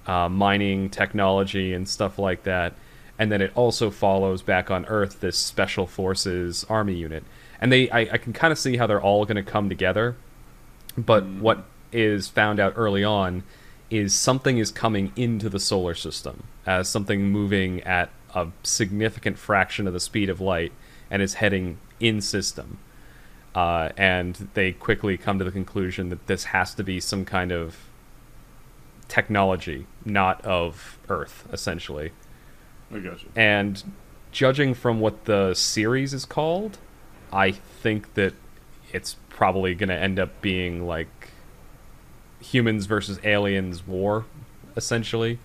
uh, mining technology and stuff like that. And then it also follows back on Earth this special forces army unit. And they, I, I can kind of see how they're all going to come together. But what is found out early on is something is coming into the solar system as something moving at a significant fraction of the speed of light and is heading in system. uh, and they quickly come to the conclusion that this has to be some kind of technology, not of Earth, essentially. I got you. And judging from what the series is called, I think that it's probably going to end up being like humans versus aliens war, essentially.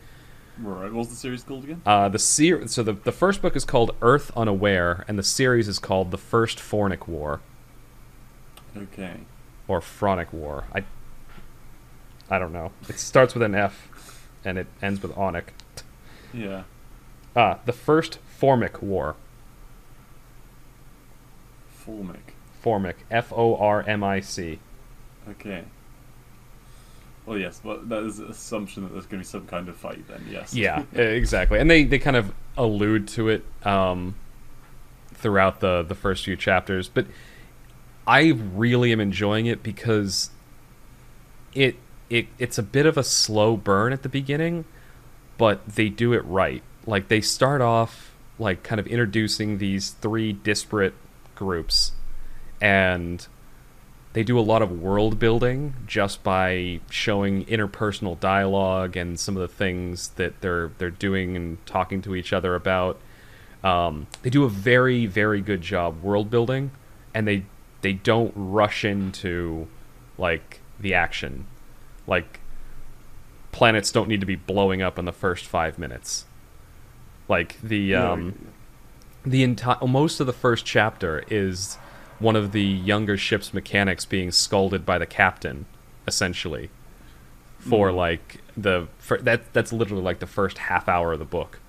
Right. What was the series called again? Uh, the ser- so the the first book is called Earth Unaware, and the series is called The First Fornic War Okay. or Phronic War. I I don't know. It starts with an F, and it ends with onic. Yeah. Ah, the First Formic War. Formic. Formic. F O R M I C. Okay. Well, yes, but that is an assumption that there's going to be some kind of fight then, yes. Yeah, exactly. And they, they kind of allude to it um, throughout the, the first few chapters. But I really am enjoying it because it it it's a bit of a slow burn at the beginning, but they do it right. Like they start off like kind of introducing these three disparate groups and they do a lot of world building just by showing interpersonal dialogue and some of the things that they're they're doing and talking to each other about. Um, they do a very very good job world building, and they they don't rush into like the action. Like planets don't need to be blowing up in the first five minutes. Like the um, the entire most of the first chapter is one of the younger ship's mechanics being scolded by the captain, essentially, for Mm. like the for, that that's literally like the first half hour of the book.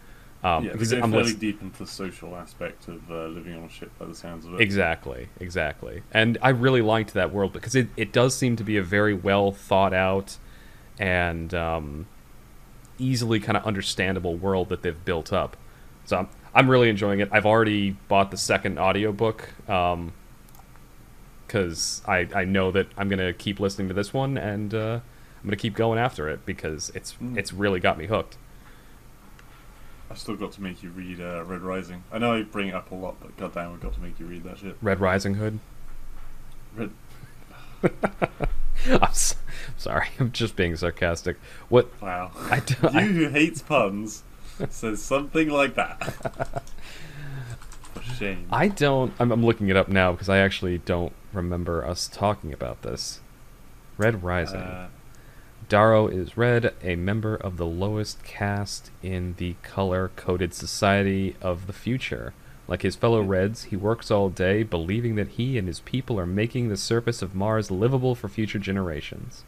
Um, yeah, because I'm fairly deep into the social aspect of uh, living on a ship by the sounds of it. Exactly, exactly. And I really liked that world because it, it does seem to be a very well thought out and um, easily kind of understandable world that they've built up. So I'm, I'm really enjoying it. I've already bought the second audiobook because I, I know that I'm going to keep listening to this one and uh, I'm going to keep going after it because it's Mm. it's really got me hooked. I still got to make you read uh, Red Rising. I know I bring it up a lot, but goddamn, I got to make you read that shit. Red Rising Hood. Red. I'm s- sorry, I'm just being sarcastic. What Wow. I do, you I, who hates puns says something like that. Shame. I don't. I'm, I'm looking it up now because I actually don't remember us talking about this. Red Rising. Uh, Darrow is red, a member of the lowest caste in the color coded society of the future. Like his fellow Reds, he works all day, believing that he and his people are making the surface of Mars livable for future generations.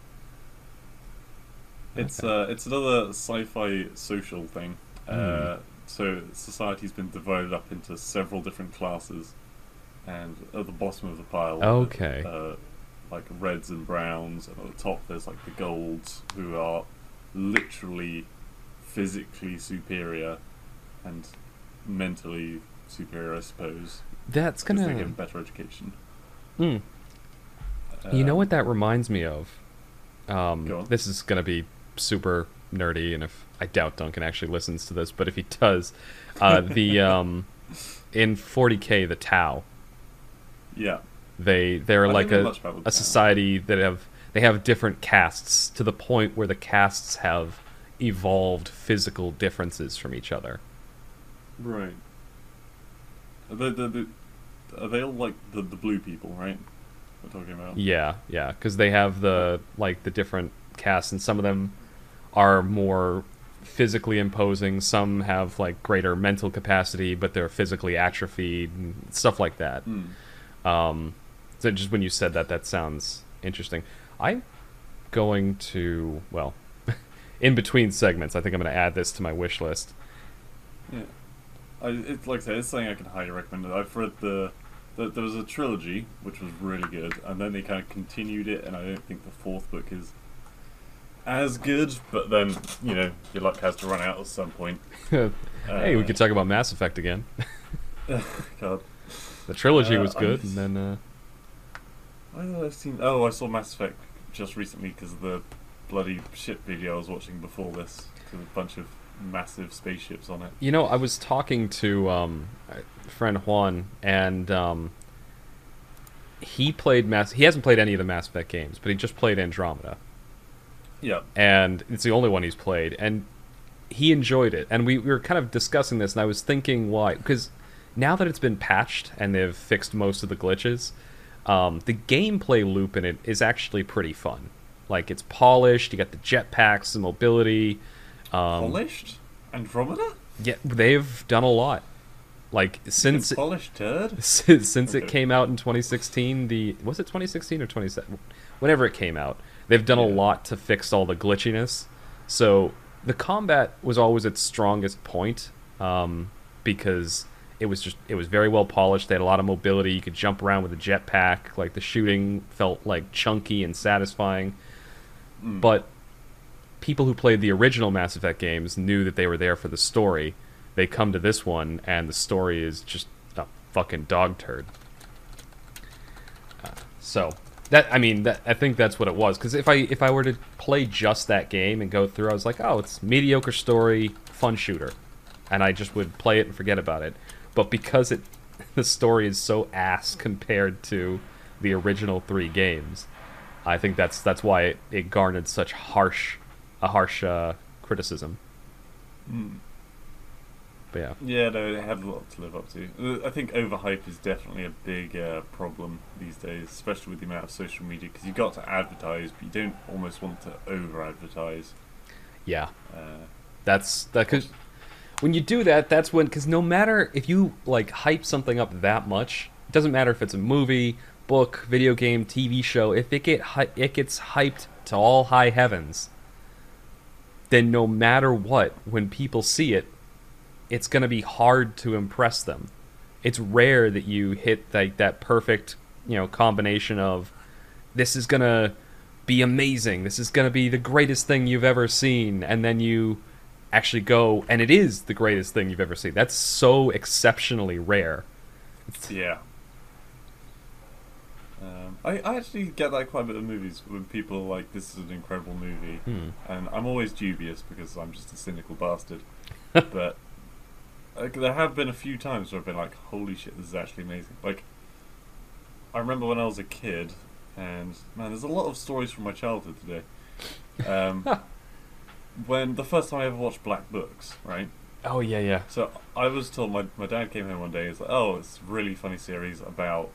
It's uh, it's another sci-fi social thing. Uh, so society's been divided up into several different classes, and at the bottom of the pile, Okay. uh, like reds and browns, and at the top there's like the golds, who are literally physically superior and mentally superior, I suppose. That's because they gonna. get better education. Hmm. you know Um, what that reminds me of? Um, Go on. this is gonna be super nerdy, and if I doubt Duncan actually listens to this, but if he does, uh, the um, in 40k the Tau, Yeah. they they're I like a, the a society that have they have different castes to the point where the castes have evolved physical differences from each other. Right. Are they, the the are they all like the, the blue people, right? We're talking about. Yeah, yeah, because they have the like the different castes, and some of them are more physically imposing. Some have like greater mental capacity, but they're physically atrophied and stuff like that. Hmm. Um, so just when you said that, that sounds interesting. I'm going to well, in between segments, I think I'm going to add this to my wish list. Yeah. I, it's like I said, it's something I can highly recommend. I've read the, the there was a trilogy which was really good, and then they kind of continued it, and I don't think the fourth book is as good. But then you know your luck has to run out at some point. hey, we Uh, could talk about Mass Effect again. God, The trilogy Uh, was good, and then uh, why have I seen? Oh, I saw Mass Effect just recently because of the bloody ship video I was watching before this. With a bunch of massive spaceships on it. You know, I was talking to um, friend Juan, and um, he played Mass. He hasn't played any of the Mass Effect games, but he just played Andromeda, Yeah. and it's the only one he's played, and he enjoyed it. And we, we were kind of discussing this, and I was thinking why, because now that it's been patched and they've fixed most of the glitches, um, the gameplay loop in it is actually pretty fun. Like it's polished. You got the jetpacks, the mobility. Um, Polished? Andromeda? yeah, they've done a lot. Like since polished turd? since, since it came out in 2016 the was it 2016 or 27 whenever it came out they've done a lot to fix all the glitchiness so the combat was always its strongest point um, because it was just it was very well polished they had a lot of mobility you could jump around with a jetpack like the shooting felt like chunky and satisfying Mm. but people who played the original Mass Effect games knew that they were there for the story. They come to this one, and the story is just a fucking dog turd. Uh, so that I mean, that, I think that's what it was. Because if I if I were to play just that game and go through, I was like, oh, it's mediocre story, fun shooter, and I just would play it and forget about it. But because it the story is so ass compared to the original three games, I think that's that's why it, it garnered such harsh a harsh uh, criticism. Mm. But yeah, Yeah, no, it had a lot to live up to. Uh, I think overhype is definitely a big uh, problem these days, especially with the amount of social media, because you've got to advertise, but you don't almost want to over advertise. yeah, Uh, that's that because when you do that, that's when because no matter if you like hype something up that much, it doesn't matter if it's a movie, book, video game, TV show. If it get hy- it gets hyped to all high heavens, then no matter what, when people see it, it's gonna be hard to impress them. It's rare that you hit like that perfect, you know, combination of this is gonna be amazing. This is gonna be the greatest thing you've ever seen, and then you actually go and it is the greatest thing you've ever seen. That's so exceptionally rare. yeah. Um, I, I actually get that quite a bit of movies when people are like, this is an incredible movie. Hmm. And I'm always dubious because I'm just a cynical bastard. but like, there have been a few times where I've been like, holy shit, this is actually amazing. Like, I remember when I was a kid, and man, there's a lot of stories from my childhood today. Um, when the first time I ever watched Black Books, right? Oh yeah, yeah. So I was told my my dad came home one day. He's like, "Oh, it's a really funny series about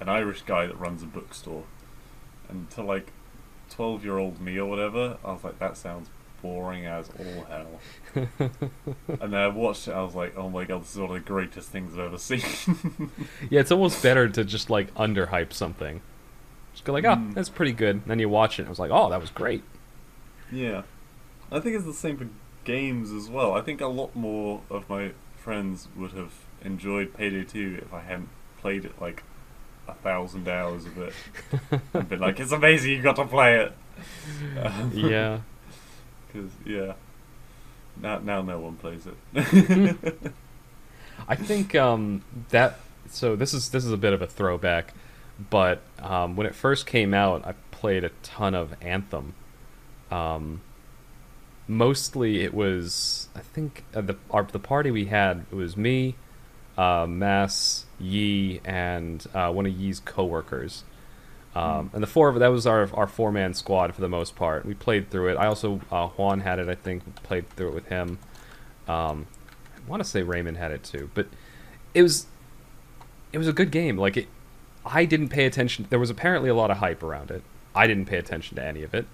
an Irish guy that runs a bookstore." And to like twelve year old me or whatever, I was like, "That sounds boring as all hell." and then I watched it. I was like, "Oh my god, this is one of the greatest things I've ever seen." Yeah, it's almost better to just like underhype something. Just go like, oh, Mm. that's pretty good. And then you watch it, and it was like, oh, that was great. yeah, I think it's the same for games as well. I think a lot more of my friends would have enjoyed Payday Two if I hadn't played it like a thousand hours of it. and been like, it's amazing, you got to play it. Um, yeah. Because, yeah. Now, now no one plays it. I think um, that so this is this is a bit of a throwback, but um, when it first came out, I played a ton of Anthem. Um, mostly it was I think uh, the our, the party we had it was me, uh, Mass, Yi, and uh, one of Yi's coworkers. Um, and the four of that was our our four man squad for the most part. We played through it. I also uh, Juan had it. I think played through it with him. Um, I want to say Raymond had it too, but it was it was a good game. Like it, I didn't pay attention. There was apparently a lot of hype around it. I didn't pay attention to any of it,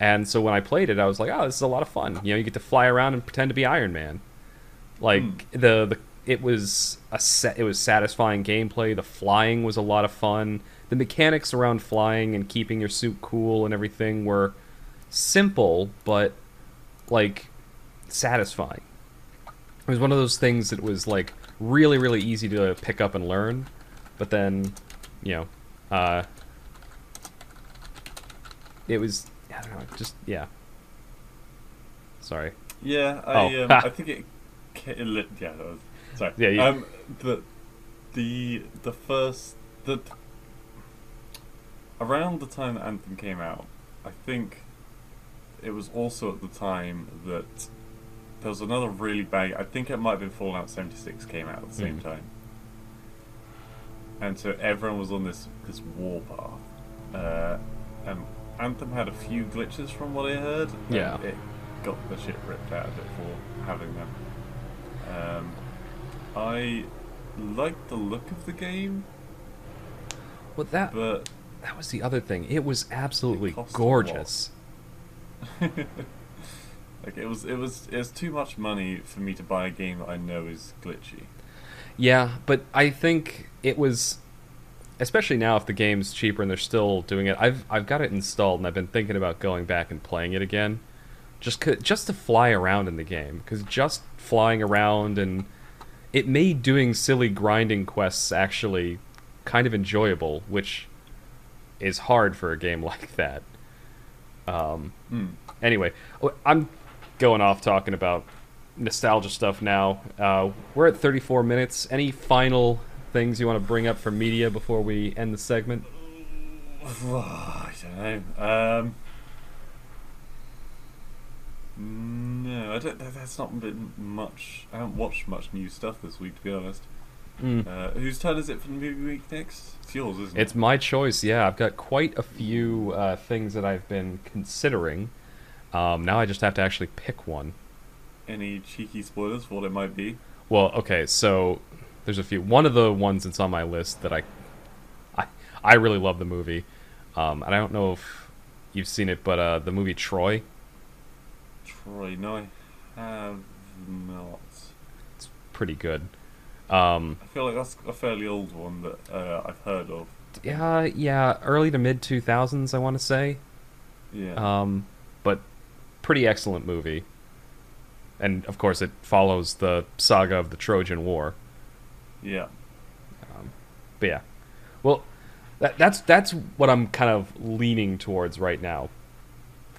and so when I played it, I was like, "Oh, this is a lot of fun." You know, you get to fly around and pretend to be Iron Man. Like Hmm. the the it was a set. It was satisfying gameplay. The flying was a lot of fun. The mechanics around flying and keeping your suit cool and everything were simple, but like satisfying. It was one of those things that was like really, really easy to pick up and learn, but then, you know, uh, it was I don't know, just yeah. Sorry. yeah, I, Oh, um. I think it. it lit- Yeah, that was. Sorry. Yeah, you- Um, the, the, the first. The, around the time that Anthem came out, I think it was also at the time that there was another really bad. I think it might have been Fallout 76 came out at the same Mhm. time. and so everyone was on this this warpath. Uh, and Anthem had a few glitches from what I heard. Yeah. it got the shit ripped out of it for having them. Um, I liked the look of the game, Well, that but that was the other thing. It was absolutely lot. gorgeous. like it was it was it was too much money for me to buy a game that I know is glitchy. Yeah, but I think it was, especially now if the game's cheaper and they're still doing it. I've I've got it installed and I've been thinking about going back and playing it again, just just to fly around in the game because just flying around and it made doing silly grinding quests actually kind of enjoyable, which is hard for a game like that. Um, Hmm. anyway, oh, I'm going off talking about nostalgia stuff now. Uh, we're at 34 minutes. Any final things you want to bring up for media before we end the segment? I don't know. Um, no, I don't. That's not been much. I haven't watched much new stuff this week, to be honest. Mm. Uh, whose turn is it for the movie week next? It's yours, isn't it? It's my choice. Yeah, I've got quite a few uh, things that I've been considering. Um, now I just have to actually pick one. Any cheeky spoilers for what it might be? Well, okay, so there's a few. One of the ones that's on my list that I, I, I really love the movie. Um, and I don't know if you've seen it, but uh, the movie Troy. Troy, no, I have not. It's pretty good. Um, I feel like that's a fairly old one that uh, I've heard of. yeah, yeah, early to mid 2000s, I want to say. Yeah. Um, but pretty excellent movie. And of course, it follows the saga of the Trojan War. yeah. Um, but yeah, well, that, that's that's what I'm kind of leaning towards right now.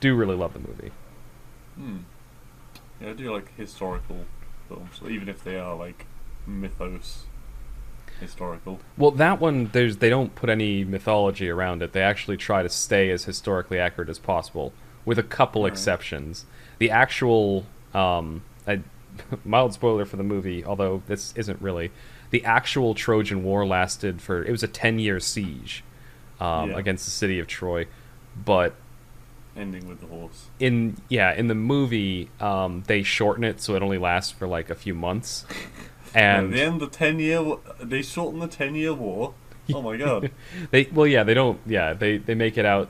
Do really love the movie. Hmm. Yeah, I do like historical films, even if they are like mythos historical. Well, that one there's they don't put any mythology around it. They actually try to stay as historically accurate as possible, with a couple Alright. exceptions. The actual um, I, mild spoiler for the movie, although this isn't really. The actual Trojan War lasted for it was a ten year siege um, Yeah. against the city of Troy, but Ending with the horse. in yeah in the movie um, they shorten it so it only lasts for like a few months, And and at the ten year they shortened the ten year war. Oh my god! they well yeah they don't yeah they they make it out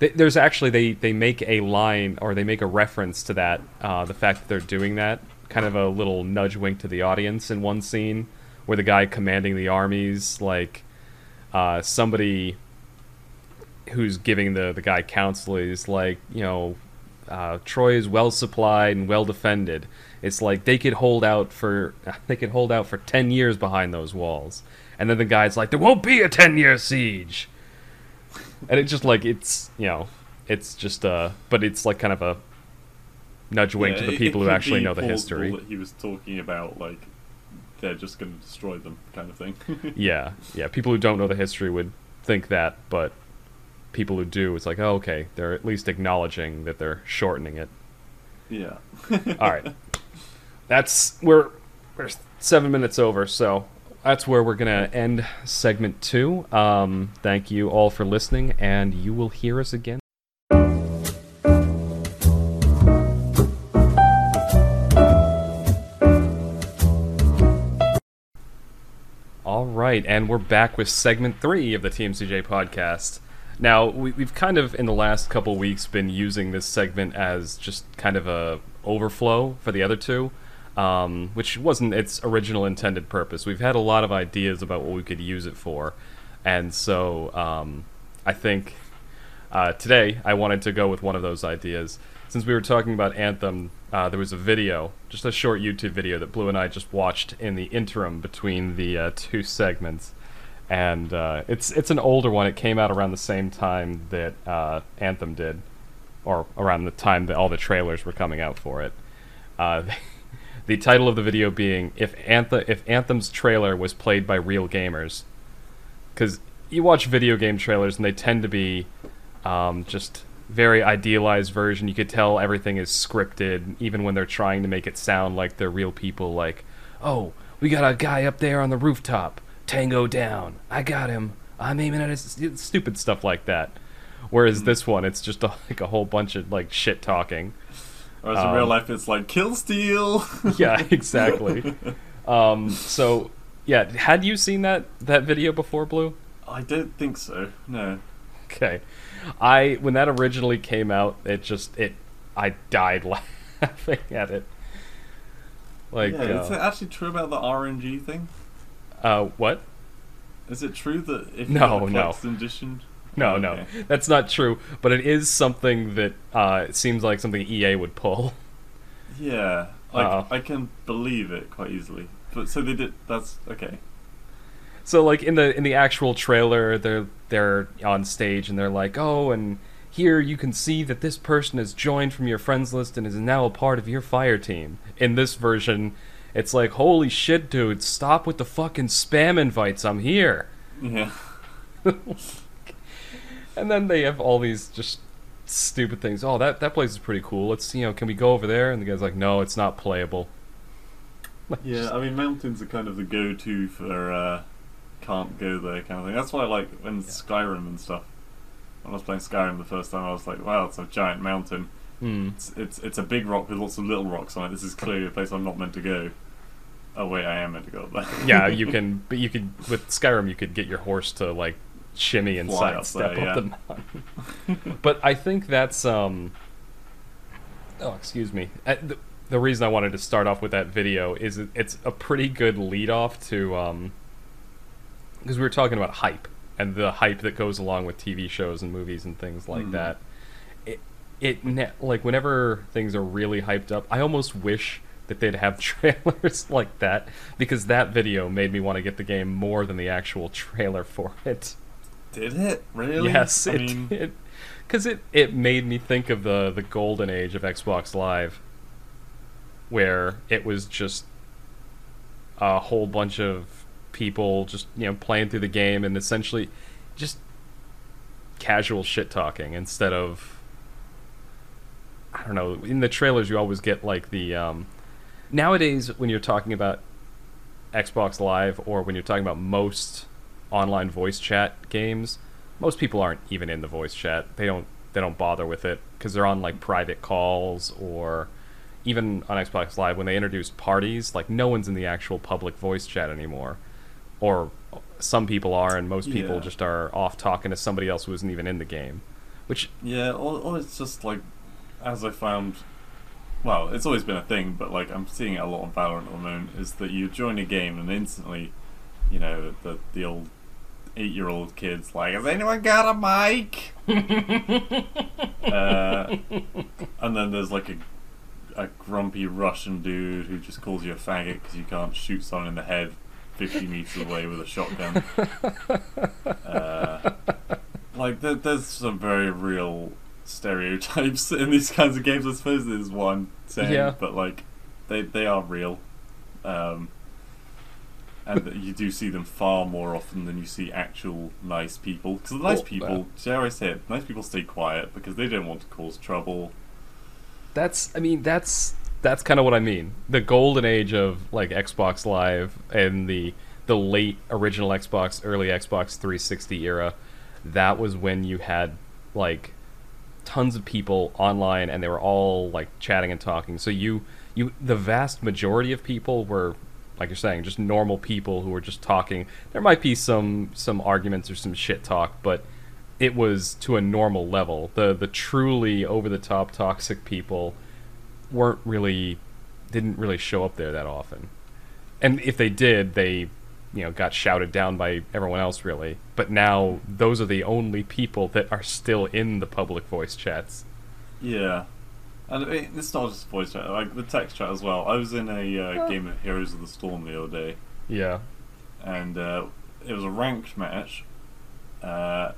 they, there's actually they they make a line or they make a reference to that uh, the fact that they're doing that kind of a little nudge wink to the audience in one scene where the guy commanding the armies like uh, somebody who's giving the the guy counsel is like you know uh, Troy is well supplied and well defended. It's like they could hold out for they could hold out for ten years behind those walls, and then the guy's like, "There won't be a ten year siege," and it's just like it's you know it's just uh but it's like kind of a nudge wink Yeah, to the people who actually know the history. That he was talking about like they're just going to destroy them, kind of thing. Yeah, yeah. People who don't know the history would think that, but people who do, it's like, oh, okay, they're at least acknowledging that they're shortening it. yeah. All right, that's we're we're seven minutes over, so that's where we're gonna end segment two. Um, thank you all for listening, and you will hear us again. All right, and we're back with segment three of the TMCJ podcast. Now, we, we've kind of in the last couple weeks been using this segment as just kind of a overflow for the other two, um, which wasn't its original intended purpose. We've had a lot of ideas about what we could use it for, and so um, I think uh, today I wanted to go with one of those ideas. Since we were talking about Anthem, uh, there was a video, just a short YouTube video that Blue and I just watched in the interim between the uh, two segments, and uh, it's it's an older one. It came out around the same time that uh, Anthem did, or around the time that all the trailers were coming out for it. The title of the video being "If Anthem if Anthem's trailer was played by real gamers," because you watch video game trailers and they tend to be um, just very idealized version. You could tell everything is scripted, even when they're trying to make it sound like they're real people. Like, oh, we got a guy up there on the rooftop Tango down. I got him. I'm aiming at his stupid stuff like that. Whereas this one, it's just a, like a whole bunch of like shit talking. Whereas in Um, real life, it's like kill steal. Yeah, exactly. um, so yeah, had you seen that that video before, Blue? I don't think so. No. Okay, I when that originally came out, it just it I died laughing at it. Like, yeah, is it uh, actually true about the RNG thing? uh, what? Is it true that if No, a no. edition? No, Okay. no, that's not true. But it is something that uh, it seems like something EA would pull. Yeah, like Uh-oh. I can believe it quite easily. But so they did. That's okay. So like in the in the actual trailer, they're they're on stage and they're like, oh, and here you can see that this person has joined from your friends list and is now a part of your fire team. In this version, it's like, holy shit, dude, stop with the fucking spam invites. I'm here. Yeah. And then they have all these just stupid things. Oh, that that place is pretty cool. Let's you know, can we go over there? And the guy's like, no, it's not playable. Like, Yeah, just- I mean, mountains are kind of the go-to for uh, can't go there kind of thing. That's why I like when Skyrim and stuff. When I was playing Skyrim the first time, I was like, "Wow, it's a giant mountain. hmm. It's it's, it's a big rock with lots of little rocks on it. This is clearly a place I'm not meant to go." Oh wait, I am meant to go up there. yeah, you can, but you could with Skyrim, you could get your horse to like shimmy and Fly sidestep there, up the mountain. but I think that's um. Oh, excuse me. Uh, the, the reason I wanted to start off with that video is it, it's a pretty good lead off to um. Because we were talking about hype and the hype that goes along with TV shows and movies and things like Mhm. that. It it ne- like whenever things are really hyped up, I almost wish that they'd have trailers like that because that video made me want to get the game more than the actual trailer for it. Did it really? Yes, I it mean, did. Because it, it made me think of the, the golden age of Xbox Live, where it was just a whole bunch of people just you know playing through the game and essentially just casual shit talking instead of I don't know. In the trailers, you always get like the um, nowadays when you're talking about Xbox Live or when you're talking about most online voice chat games, most people aren't even in the voice chat. They don't they don't bother with it because they're on like private calls or even on Xbox Live when they introduced parties, like no one's in the actual public voice chat anymore. Or some people are and most people Yeah. just are off talking to somebody else who isn't even in the game. Which Yeah, or, or it's just like, as I found, well, it's always been a thing, but like I'm seeing it a lot on Valorant at the moment, is that you join a game and instantly, you know, the the old eight year old kids like, has anyone got a mic? uh, and then there's like a a grumpy Russian dude who just calls you a faggot because you can't shoot someone in the head 50 meters away with a shotgun. Uh, like there, there's some very real stereotypes in these kinds of games. I suppose is what I'm saying, Yeah. but like they they are real, um, and you do see them far more often than you see actual nice people. Because the nice Oh, people, dare I say it, nice people stay quiet because they don't want to cause trouble. That's I mean that's that's kind of what I mean. The golden age of like Xbox Live and the the late original Xbox, early Xbox 360 era, that was when you had like tons of people online and they were all like chatting and talking. So you you the vast majority of people were like you're saying just normal people who were just talking. There might be some some arguments or some shit talk, but it was to a normal level. The the truly over the top toxic people weren't really didn't really show up there that often. And if they did, they you know got shouted down by everyone else really. But now those are the only people that are still in the public voice chats. Yeah. And it, it's not just voice chat, like the text chat as well. I was in a uh, game of Heroes of the Storm the other day, Yeah. and uh, it was a ranked match. Uh,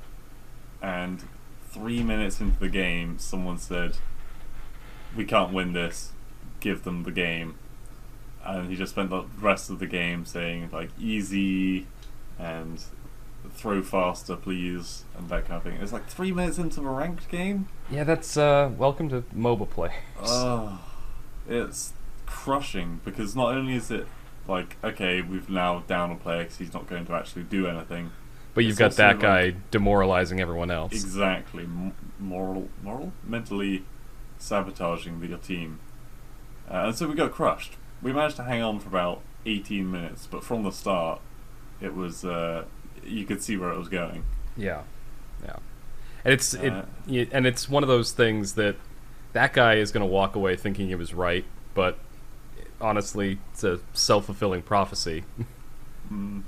and three minutes into the game, someone said, "We can't win this. Give them the game." And he just spent the rest of the game saying like "easy" and "throw faster, please," and that kind of thing. It's like three minutes into a ranked game. Yeah, that's uh welcome to mobile play. Oh, it's crushing because not only is it like, okay, we've now down a player because he's not going to actually do anything. But you've got that like- guy demoralizing everyone else. Exactly, M- moral, moral, mentally sabotaging the, your team, uh, and so we got crushed. We managed to hang on for about eighteen minutes, but from the start, it was uh, you could see where it was going. Yeah, yeah, and it's it, Uh, y- and it's one of those things that that guy is going to walk away thinking he was right, but honestly, it's a self fulfilling prophecy. Mm.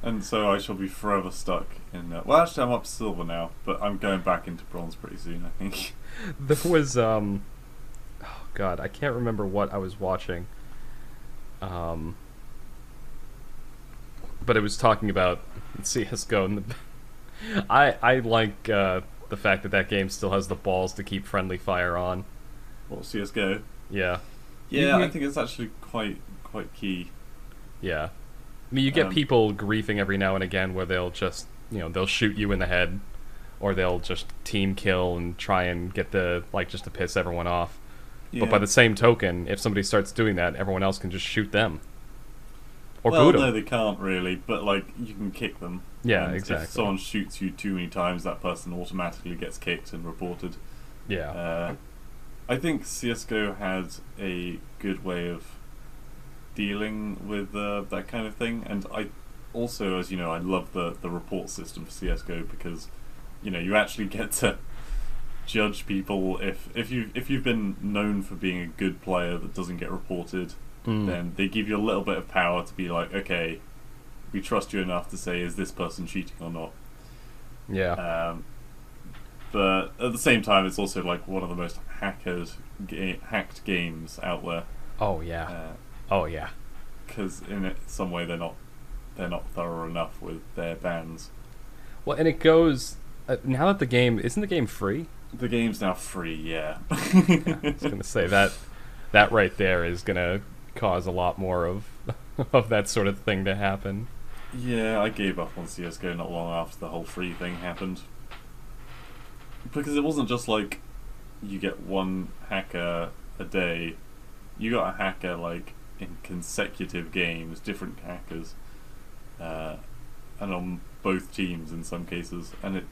And so I shall be forever stuck in. Uh, well, actually, I'm up to silver now, but I'm going back into bronze pretty soon. I think. there was um, oh god, I can't remember what I was watching. Um, but it was talking about CS:GO, and the, I I like uh, the fact that that game still has the balls to keep friendly fire on. Well, CS:GO? Yeah, Yeah, You- I think it's actually quite quite key. yeah. I mean, you get Um, people griefing every now and again where they'll just you know they'll shoot you in the head, or they'll just team kill and try and get the like just to piss everyone off. Yeah. But by the same token, if somebody starts doing that, everyone else can just shoot them. Or well, boot 'em. no, they can't really, but like you can kick them. Yeah, and exactly. If someone shoots you too many times, that person automatically gets kicked and reported. Yeah. Uh, I think CS:GO had a good way of dealing with uh, that kind of thing, and I also, as you know, I love the the report system for CS:GO because you know you actually get to judge people if if you if you've been known for being a good player that doesn't get reported, Mm. then they give you a little bit of power to be like, okay, we trust you enough to say, is this person cheating or not? yeah. Um, but at the same time, it's also like one of the most hackers ga- hacked games out there. oh yeah. oh yeah. Because in it, some way they're not they're not thorough enough with their bans. Well, and it goes uh, now that the game isn't the game free. The game's now free, yeah. I was gonna say that that right there is gonna cause a lot more of of that sort of thing to happen. Yeah, I gave up on CS:GO not long after the whole free thing happened. Because it wasn't just like you get one hacker a day. You got a hacker like in consecutive games, different hackers, uh, and on both teams in some cases, and it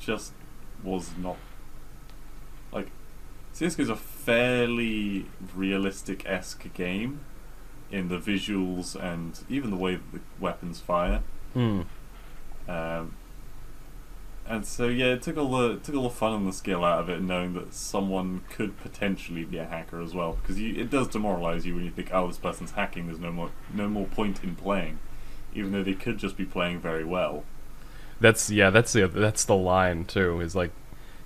just was not like CS:GO is a fairly realistic esque game in the visuals and even the way that the weapons fire. Hmm. Um, and so yeah, it took all the took all the fun and the skill out of it, knowing that someone could potentially be a hacker as well, because you, it does demoralize you when you think, oh, this person's hacking. There's no more no more point in playing, even though they could just be playing very well. That's yeah. That's the that's the line too. Is like,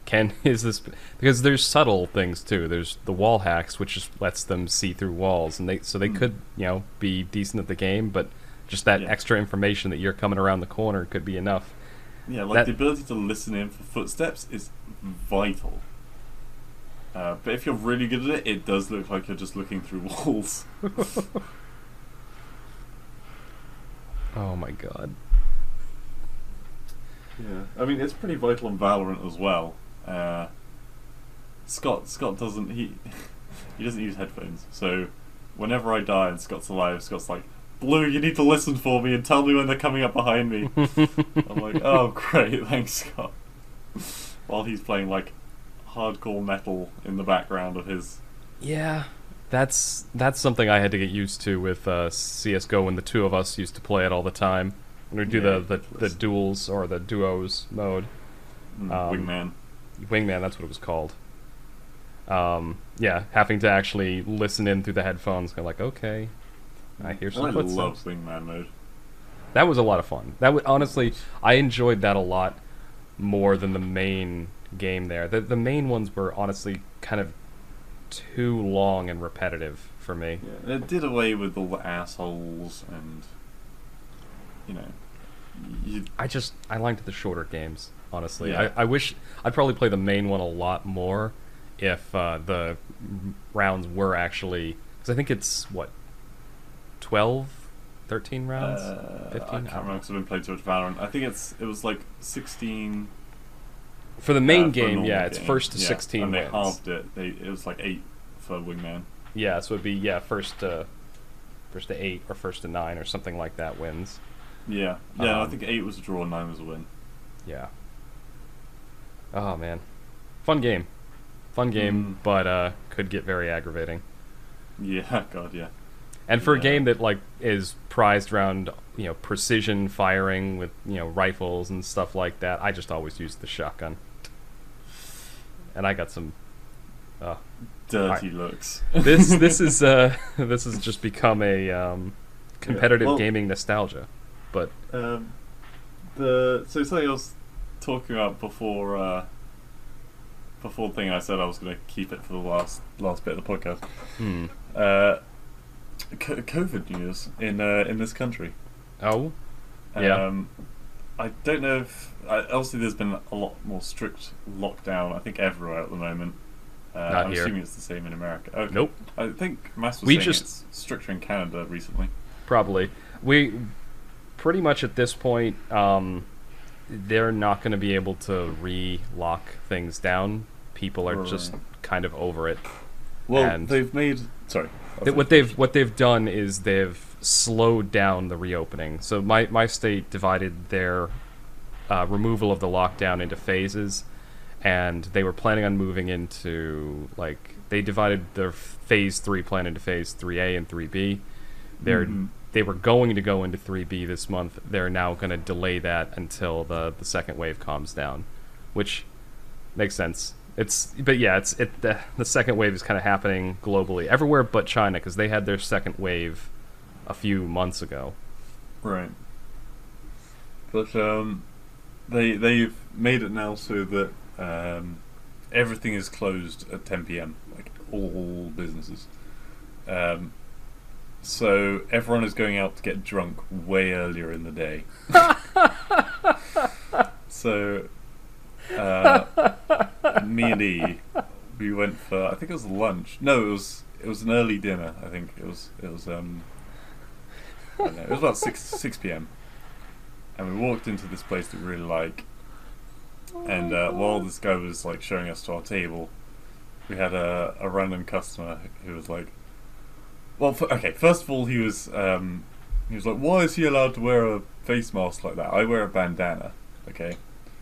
can is this because there's subtle things too. There's the wall hacks, which just lets them see through walls, and they so they Hmm. could you know be decent at the game, but just that Yeah. extra information that you're coming around the corner could be enough. Yeah, like That- the ability to listen in for footsteps is vital. Uh, but if you're really good at it, it does look like you're just looking through walls. Oh my god. Yeah, I mean it's pretty vital in Valorant as well. Uh, Scott Scott doesn't he he doesn't use headphones, so whenever I die and Scott's alive, Scott's like, "Blue, you need to listen for me and tell me when they're coming up behind me." I'm like, "Oh great, thanks Scott." While he's playing like hardcore metal in the background of his. Yeah, that's that's something I had to get used to with uh, CS:GO when the two of us used to play it all the time. When we do Yeah, the, the the duels or the duos mode, mm, Um, wingman. Wingman, that's what it was called. Um, yeah, having to actually listen in through the headphones, kind of like, okay, I hear some I footsteps. love wingman mode. That was a lot of fun. That would honestly, I enjoyed that a lot more than the main game. There, the the main ones were honestly kind of too long and repetitive for me. Yeah, it did away with all the assholes and you know, you, I just I liked the shorter games. Honestly, Yeah. I, I wish I'd probably play the main one a lot more if uh, the rounds were actually because I think it's what 12, 13 rounds. uh, 15? I I can't don't remember know. because I've been playing so much Valorant. I think it's it was like sixteen. For the main uh, game, yeah, it's first to Yeah, sixteen and they wins. halved it. They it was like eight for Wingman. Yeah, so it'd be yeah first to first to eight or first to nine or something like that wins. Yeah, yeah. I Um, think eight was a draw, nine was a win. Yeah. Oh man, fun game, fun game, Mm. but uh, could get very aggravating. Yeah, God, yeah. And for a game that like is prized around you know precision firing with you know rifles and stuff like that, I just always use the shotgun. And I got some. Uh, Dirty looks. this this is uh this has just become a um, competitive well- gaming nostalgia, but Um, the so something was talking about before uh, before the thing I said I was going to keep it for the last last bit of the podcast. hmm. Uh, co- COVID news in uh, in this country. oh Yeah. Um, I don't know if I, obviously there's been a lot more strict lockdown. I think everywhere at the moment. Uh, Not I'm here. assuming it's the same in America. Okay. Nope. I think Mass was We just- it's stricter in Canada recently. probably we pretty much at this point um, they're not going to be able to re-lock things down. People are just kind of over it. Well, And- they've made sorry. Th- what they've what they've done is they've slowed down the reopening. So my my state divided their uh, removal of the lockdown into phases, and they were planning on moving into like they divided their phase three plan into phase three A and three B. They're Mhm. They were going to go into three B this month. They're now going to delay that until the the second wave calms down, which makes sense. It's but yeah, it's it the, the second wave is kind of happening globally everywhere but China because they had their second wave a few months ago. Right. But um, they they've made it now so that um, everything is closed at 10 p.m. Like all businesses. Um, so everyone is going out to get drunk way earlier in the day. so uh, me and E, we went for I think it was lunch. No, it was it was an early dinner. I think it was it was um. I don't know, it was about six six p.m. and we walked into this place that we really like. And uh, while this guy was like showing us to our table, we had a, a random customer who was like, "Well, f- okay. First of all, he was um, he was like, why is he allowed to wear a face mask like that? I wear a bandana, okay,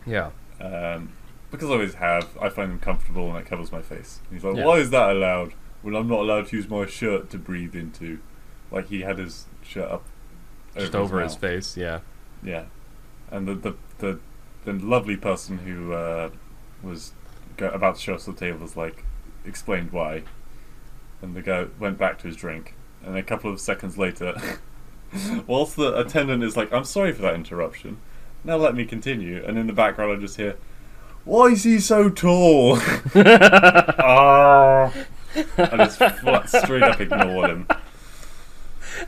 Yeah. um, because I always have. I find them comfortable and it covers my face." And he's like, Yeah. "Why is that allowed when I'm not allowed to use my shirt to breathe into?" Like he had his shirt up Just over his mouth. face, yeah. Yeah, and the the the, the lovely person who uh, was go- about to show us the table was like explained why, and the guy went back to his drink, and a couple of seconds later, whilst the attendant is like, "I'm sorry for that interruption. Now let me continue," and in the background I just hear. Why is he so tall? Ah! I just flat, straight up ignored him.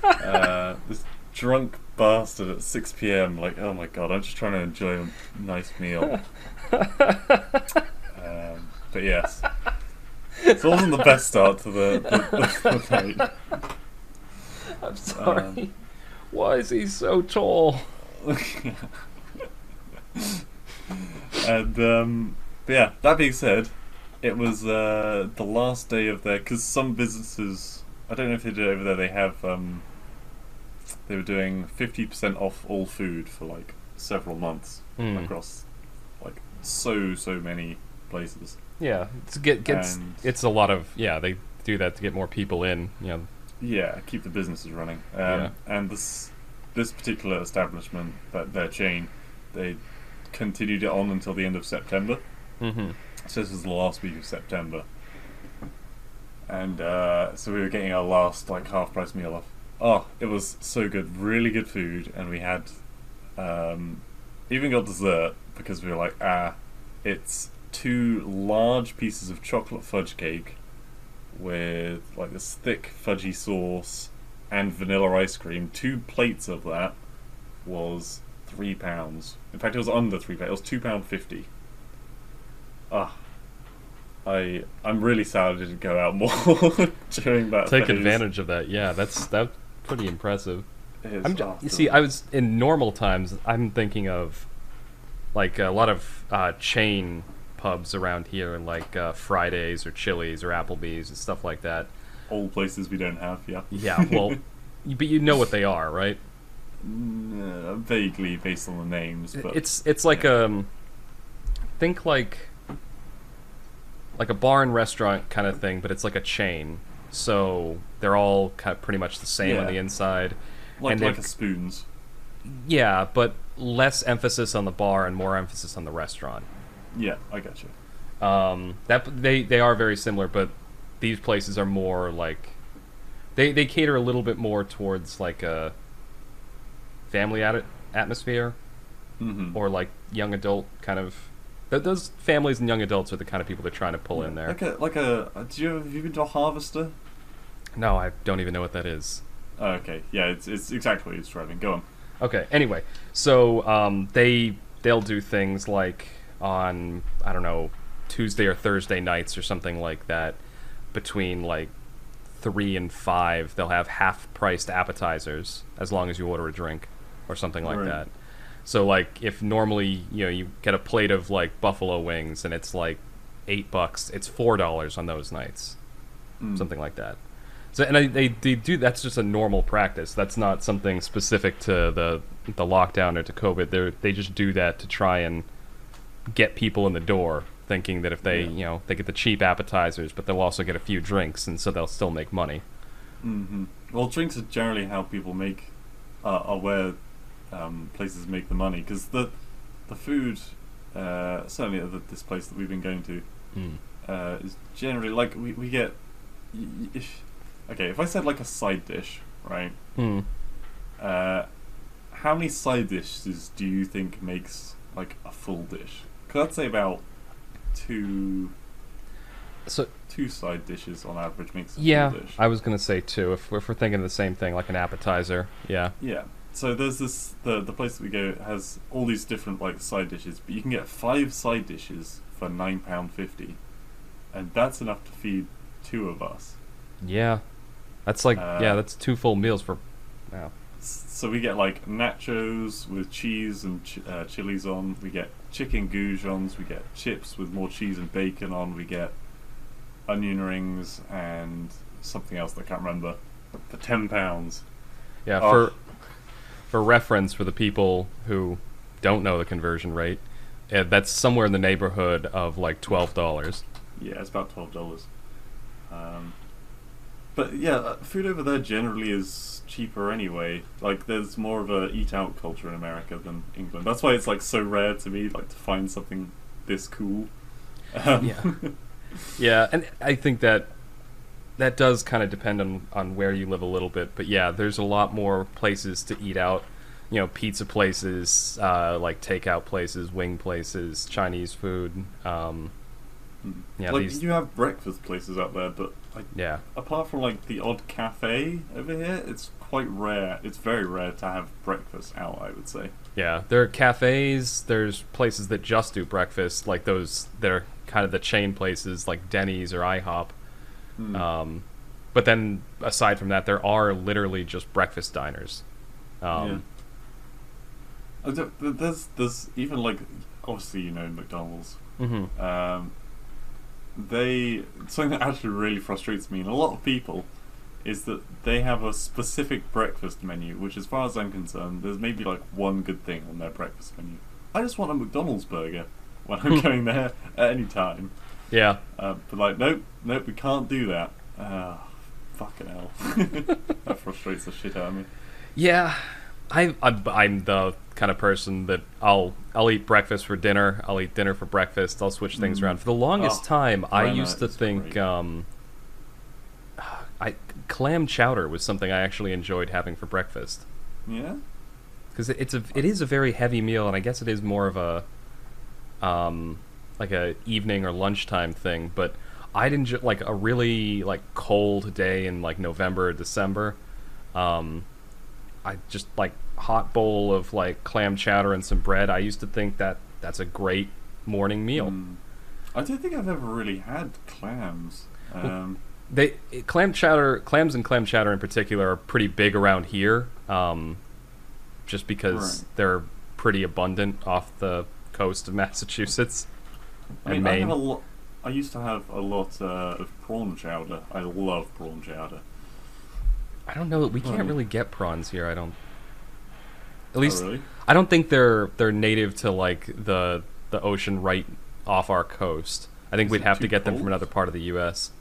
Uh, this drunk bastard at 6 p.m. Like, oh my god, I'm just trying to enjoy a nice meal. Um, but yes, it wasn't the best start to the, the, the, the night. I'm sorry. Why is he so tall? and um, but yeah, that being said, it was uh, the last day of their because some businesses I don't know if they did it over there. They have um, they were doing fifty percent off all food for like several months Hmm. across like so so many places. Yeah, it's get gets And- it's a lot of yeah. They do that to get more people in. You know, Yeah, keep the businesses running. Um, Yeah. And this this particular establishment, that their chain, they continued it on until the end of September. mm-hmm. So this was the last week of September. And uh, so we were getting our last like half price meal off. Oh, it was so good, really good food, and we had um, even got dessert because we were like, ah, it's two large pieces of chocolate fudge cake with like this thick fudgy sauce and vanilla ice cream. Two plates of that was three pounds. In fact, it was under three pounds. It was two pound fifty. Ah, I I'm really sad I didn't go out more during that. Take phase. advantage of that. Yeah, that's that's pretty impressive. I'm you see, I was in normal times. I'm thinking of like a lot of uh, chain pubs around here, and like uh, Fridays or Chili's or Applebee's and stuff like that. Old places we don't have. Yeah. Yeah, well, but you know what they are, right? Mm, uh, vaguely based on the names, but It's it's like yeah. um, think like like a bar and restaurant kind of thing, but it's like a chain. So they're all kind of pretty much the same on the inside. like and like a spoons. Yeah, but less emphasis on the bar and more emphasis on the restaurant. Yeah, I got you. Um, that they they are very similar, but these places are more like they they cater a little bit more towards like a family at- atmosphere Mm-hmm. or like young adult kind of. Those families and young adults are the kind of people they're trying to pull in there. Like a like a. uh, Do you have you been to a harvester? No, I don't even know what that is. Oh, okay, yeah, it's it's exactly what he's describing. Go on. Okay. Anyway, so um, they they'll do things like on I don't know Tuesday or Thursday nights or something like that. Between like three and five, they'll have half priced appetizers as long as you order a drink or something like Right. that. So like if normally you know you get a plate of like buffalo wings and it's like eight bucks, it's four dollars on those nights Mm. something like that. So and I, they they do that's just a normal practice. That's not something specific to the the lockdown or to COVID. They they just do that to try and get people in the door, thinking that if they Yeah. you know they get the cheap appetizers, but they'll also get a few drinks, and so they'll still make money. hmm Well, drinks are generally how people make, uh, are where um, places make the money because the the food, uh, certainly at the, this place that we've been going to, Mm. uh, is generally like we we get. If, okay, if I said like a side dish, right? Mm. Uh, how many side dishes do you think makes like a full dish? Cause I'd say about two So two side dishes on average makes a yeah, full dish. I was gonna say two. If we're, if we're thinking the same thing, like an appetizer, yeah. Yeah. So there's this the the place that we go has all these different like side dishes, but you can get five side dishes for nine pound fifty, and that's enough to feed two of us. Yeah, that's like Uh, yeah, that's two full meals for. S- So we get like nachos with cheese and ch- uh, chilies on. We get chicken goujons. We get chips with more cheese and bacon on. We get onion rings and something else that I can't remember for ten pounds. Yeah, Oh. for for reference for the people who don't know the conversion rate, uh, that's somewhere in the neighborhood of like twelve dollars. Yeah, it's about twelve dollars. Um, but yeah, uh, food over there generally is cheaper anyway. Like, there's more of a eat out culture in America than England. That's why it's like so rare to me, like to find something this cool. Um, Yeah. Yeah, and I think that that does kind of depend on on where you live a little bit. But yeah, there's a lot more places to eat out. You know, pizza places, uh, like takeout places, wing places, Chinese food. Um, Yeah, like these- you have breakfast places out there, but like, yeah, apart from like the odd cafe over here, it's quite rare. It's very rare to have breakfast out. I would say. Yeah, there are cafes. There's places that just do breakfast, like those. They're kind of the chain places, like Denny's or IHOP. Hmm. Um, but then, aside from that, there are literally just breakfast diners. Um, I There's there's even like obviously you know McDonald's. mhm. Um, they something that actually really frustrates me and a lot of people is that they have a specific breakfast menu, which, as far as I'm concerned, there's maybe like one good thing on their breakfast menu. I just want a McDonald's burger when I'm going there at any time. Yeah, Uh, but like, nope, nope, we can't do that. Uh, fucking hell. that frustrates the shit out of me. yeah. I, I'm, I'm the kind of person that I'll I'll eat breakfast for dinner. I'll eat dinner for breakfast. I'll switch things Mm. around. For the longest Oh, time, I used to think um, I clam chowder was something I actually enjoyed having for breakfast. Yeah? because it's a it is a very heavy meal, and I guess it is more of a um like a evening or lunchtime thing. But I'd enjoy like a really like cold day in like November or December. Um, I just like hot bowl of like clam chowder and some bread. I used to think that that's a great morning meal. Mm. I don't think I've ever really had clams. Um, They clam chowder, clams and clam chowder in particular are pretty big around here, um, just because Right. they're pretty abundant off the coast of Massachusetts I and mean, I Maine. a lot. I used to have a lot uh, of prawn chowder. I love prawn chowder. I don't know. That we can't really get prawns here. I don't. At Oh, least really? I don't think they're they're native to like the the ocean right off our coast. I think Is we'd have to get them from another part of the U.S.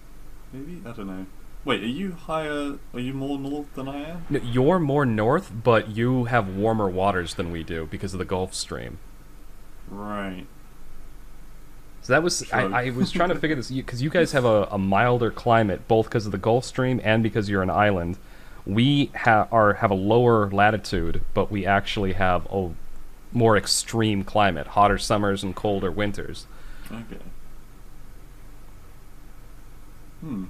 Maybe I don't know. Wait, are you higher? Are you more north than I am? No, You're more north, but you have warmer waters than we do because of the Gulf Stream. Right. So that was True. I, I was trying to figure this because you guys have a, a milder climate both because of the Gulf Stream and because you're an island. We ha- are have a lower latitude, but we actually have a more extreme climate, hotter summers and colder winters. Okay. Hmm.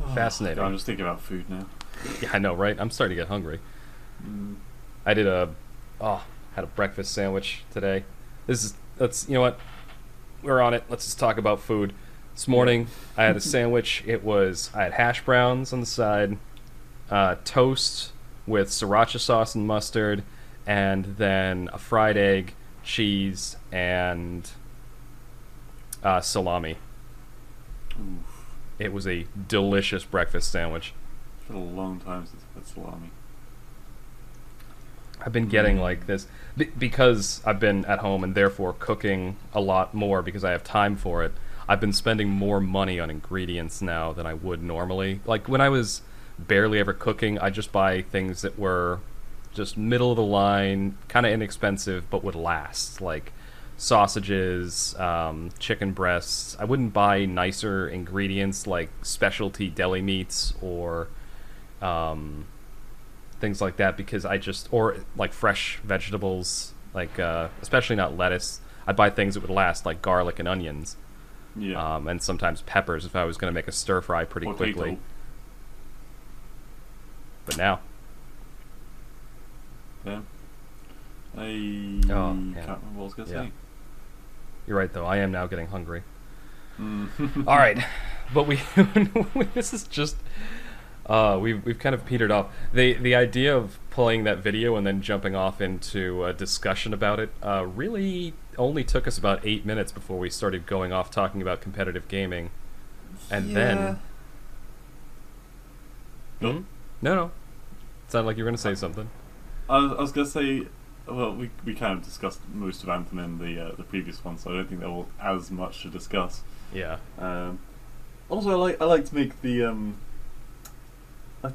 Fascinating. I'm just thinking about food now. Yeah, I know, right? I'm starting to get hungry. Mm. I did a oh, had a breakfast sandwich today. This is let's you know what? We're on it. Let's just talk about food. This morning I had a sandwich. It was I had hash browns on the side, uh, toast with sriracha sauce and mustard, and then a fried egg, cheese, and uh, salami. Oof. It was a delicious breakfast sandwich. It's been a long time since I've had salami. I've been getting Mm. like this be- because I've been at home and therefore cooking a lot more because I have time for it. I've been spending more money on ingredients now than I would normally. Like when I was barely ever cooking, I just buy things that were just middle of the line, kind of inexpensive, but would last. Like sausages, um, chicken breasts. I wouldn't buy nicer ingredients like specialty deli meats or um, things like that because I just or like fresh vegetables, like uh, especially not lettuce. I'd buy things that would last, like garlic and onions, Yeah. um, and sometimes peppers if I was going to make a stir fry pretty Potato. quickly. But now, Yeah. I Oh, can't yeah. remember what I was gonna Yeah. say. you're right though. I am now getting hungry. Mm. All right, but we this is just uh, we've we've kind of petered off. the The idea of playing that video and then jumping off into a discussion about it uh, really only took us about eight minutes before we started going off talking about competitive gaming, and then Nope. Hmm? no, no, sounded like you were going to say something. I was, I was gonna say, well, we we kind of discussed most of Anthem in the uh, the previous one, so I don't think there was as much to discuss. Yeah, Um, also, I like I like to make the um. I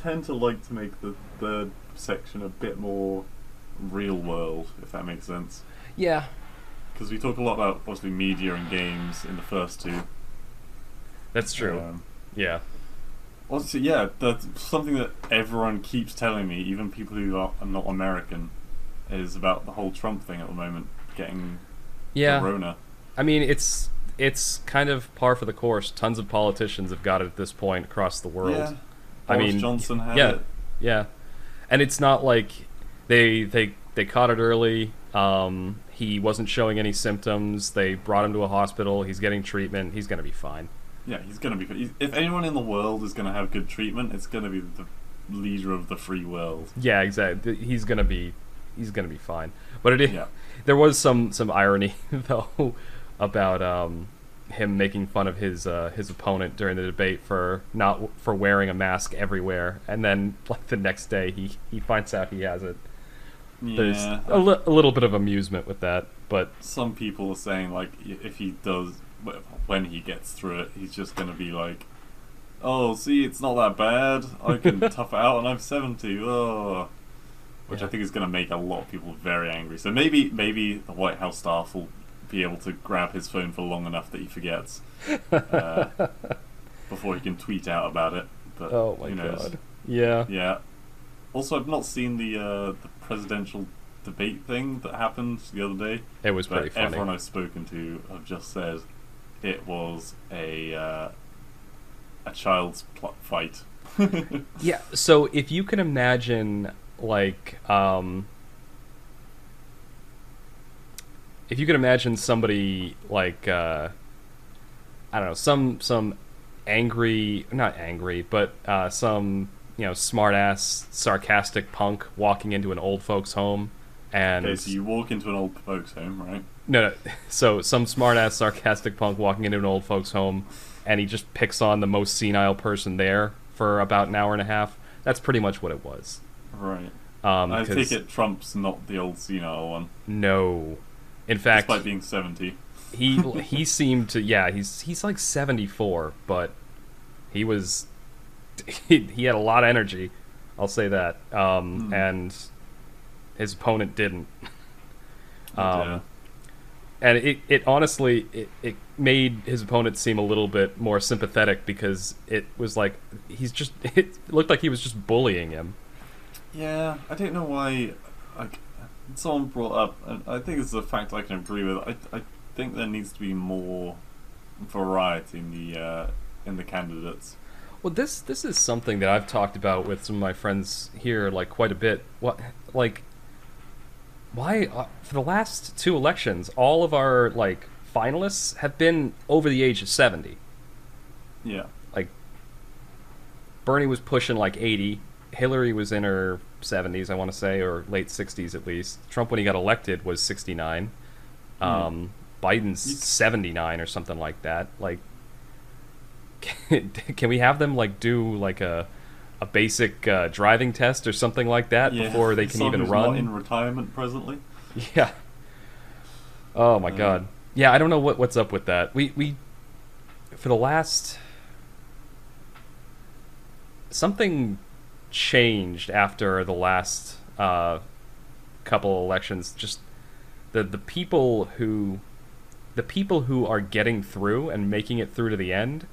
tend to like to make the third section a bit more real world, if that makes sense. yeah, Because we talk a lot about obviously media and games in the first two. that's true. Um, yeah, Also, yeah, that's something that everyone keeps telling me, even people who are, are not American, is about the whole Trump thing at the moment, getting yeah. Corona. I mean, it's it's kind of par for the course. Tons of politicians have got it at this point across the world. Yeah. I Boris mean, Johnson had yeah. it. Yeah, and it's not like they they they caught it early. Um, he wasn't showing any symptoms. They brought him to a hospital. He's getting treatment. He's gonna be fine. Yeah, he's gonna be. he's- If anyone in the world is gonna have good treatment, it's gonna be the leader of the free world. Yeah, exactly. He's gonna be he's gonna be fine. But it is, Yeah. there was some some irony though about um, him making fun of his uh, his opponent during the debate for not for wearing a mask everywhere, and then like the next day he he finds out he has it. There's Yeah. a, li- a little bit of amusement with that, but Some people are saying like if he does when he gets through it, he's just gonna be like, "Oh, see, it's not that bad. I can tough it out, and I'm 70." Oh. Which I think is going to make a lot of people very angry. So maybe maybe the White House staff will be able to grab his phone for long enough that he forgets uh, before he can tweet out about it. But oh my god, yeah, Yeah. Also, I've not seen the uh, the presidential debate thing that happened the other day. it was pretty funny. everyone I've spoken to have just said it was a uh, a child's fight. Yeah, so if you can imagine like um if you could imagine somebody like uh I don't know, some some angry not angry, but uh some, you know, smart ass sarcastic punk walking into an old folks home and okay, so you walk into an old folks' home, right? no, no, so some smart ass sarcastic punk walking into an old folks home and he just picks on the most senile person there for about an hour and a half. That's pretty much what it was. Right. Um, I take it Trump's not the old senile one, No, in fact, despite being seventy. he he seemed to yeah he's he's like 74 but he was he, he had a lot of energy i'll say that um Hmm. and his opponent didn't Oh, um dear. and it, it honestly it, it made his opponent seem a little bit more sympathetic because it was like he's just it looked like he was just bullying him Yeah, I don't know why. Like, someone brought up, and I think it's a fact I can agree with. I, I think there needs to be more variety in the uh, in the candidates. Well, this this is something that I've talked about with some of my friends here, like quite a bit. What, like, why uh, for the last two elections, all of our like finalists have been over the age of seventy. Yeah, Like, Bernie was pushing like eighty, Hillary was in her seventies, I want to say, or late sixties at least. Trump, when he got elected, was sixty nine. Um, Biden's You- seventy nine or something like that. Like, can, can we have them like do like a a basic uh, driving test or something like that yeah. before they can Someone even run? In retirement presently. Yeah. Oh my Uh, god. Yeah, I don't know what what's up with that. We we for the last something changed after the last uh, couple elections. Just the the people who the people who are getting through and making it through to the end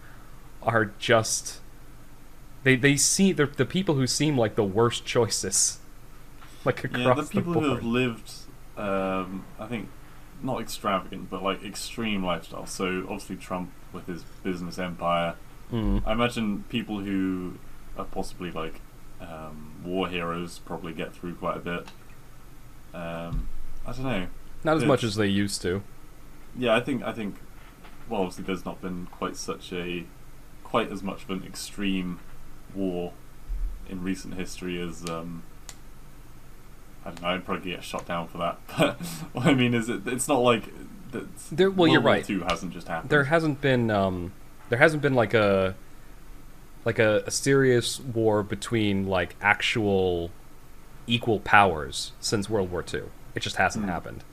are just they they see they're the people who seem like the worst choices. Like across Yeah, the people board. who have lived, um, I think, not extravagant, but like extreme lifestyle. So obviously Trump with his business empire. Mm. I imagine people who are possibly like um, war heroes probably get through quite a bit. Um, I don't know. Not as It's- much as they used to. Yeah, I think I think. Well, obviously, there's not been quite such a, quite as much of an extreme war in recent history as. Um, I don't know. I'd probably get shot down for that. But what I mean is, it, it's not like. There- well, you're War right. Two hasn't just happened. There hasn't been um, there hasn't been like a like a, a serious war between like actual equal powers since World War II. It just hasn't Hmm. happened.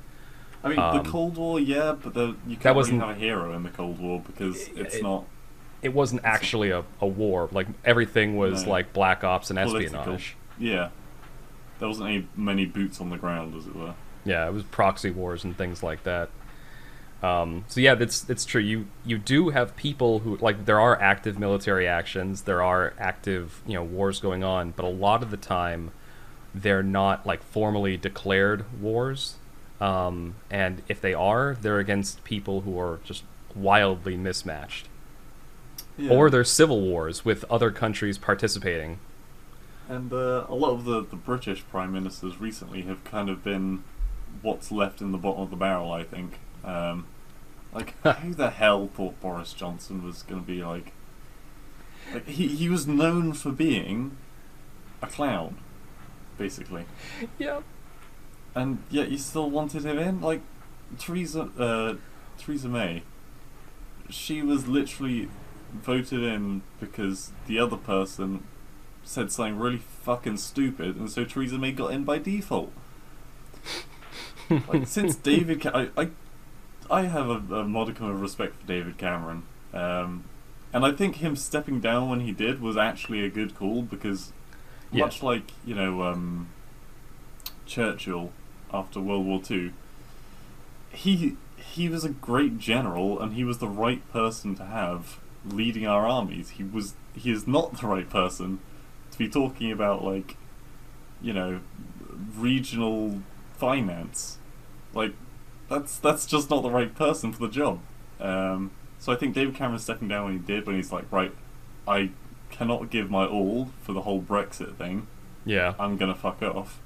I mean, um, the Cold War, yeah, but the, you can't really have a hero in the Cold War because It- it's it- not It wasn't actually a, a war. Like everything was No. like black ops and political. espionage. Yeah, there wasn't any many boots on the ground, as it were. Yeah, it was proxy wars and things like that. Um, so yeah, that's that's true. You you do have people who like there are active military actions, there are active you know wars going on, but a lot of the time they're not like formally declared wars. Um, and if they are, they're against people who are just wildly mismatched, Yeah. or they're civil wars with other countries participating. And uh, a lot of the, the British prime ministers recently have kind of been what's left in the bottom of the barrel, I think. Um, like, who the hell thought Boris Johnson was going to be like. Like, he, he was known for being a clown, basically. Yeah. And yet you still wanted him in? Like, Theresa, uh, Theresa May, she was literally voted in because the other person said something really fucking stupid, and so Theresa May got in by default. like since David, Ca- I, I, I have a, a modicum of respect for David Cameron, um, and I think him stepping down when he did was actually a good call because, Yeah. much like you know um, Churchill after World War Two, he he was a great general and he was the right person to have leading our armies. He was he is not the right person to be talking about like you know regional finance. Like that's that's just not the right person for the job. Um, so I think David Cameron stepping down when he did, when he's like, right, I cannot give my all for the whole Brexit thing. Yeah. I'm gonna fuck off.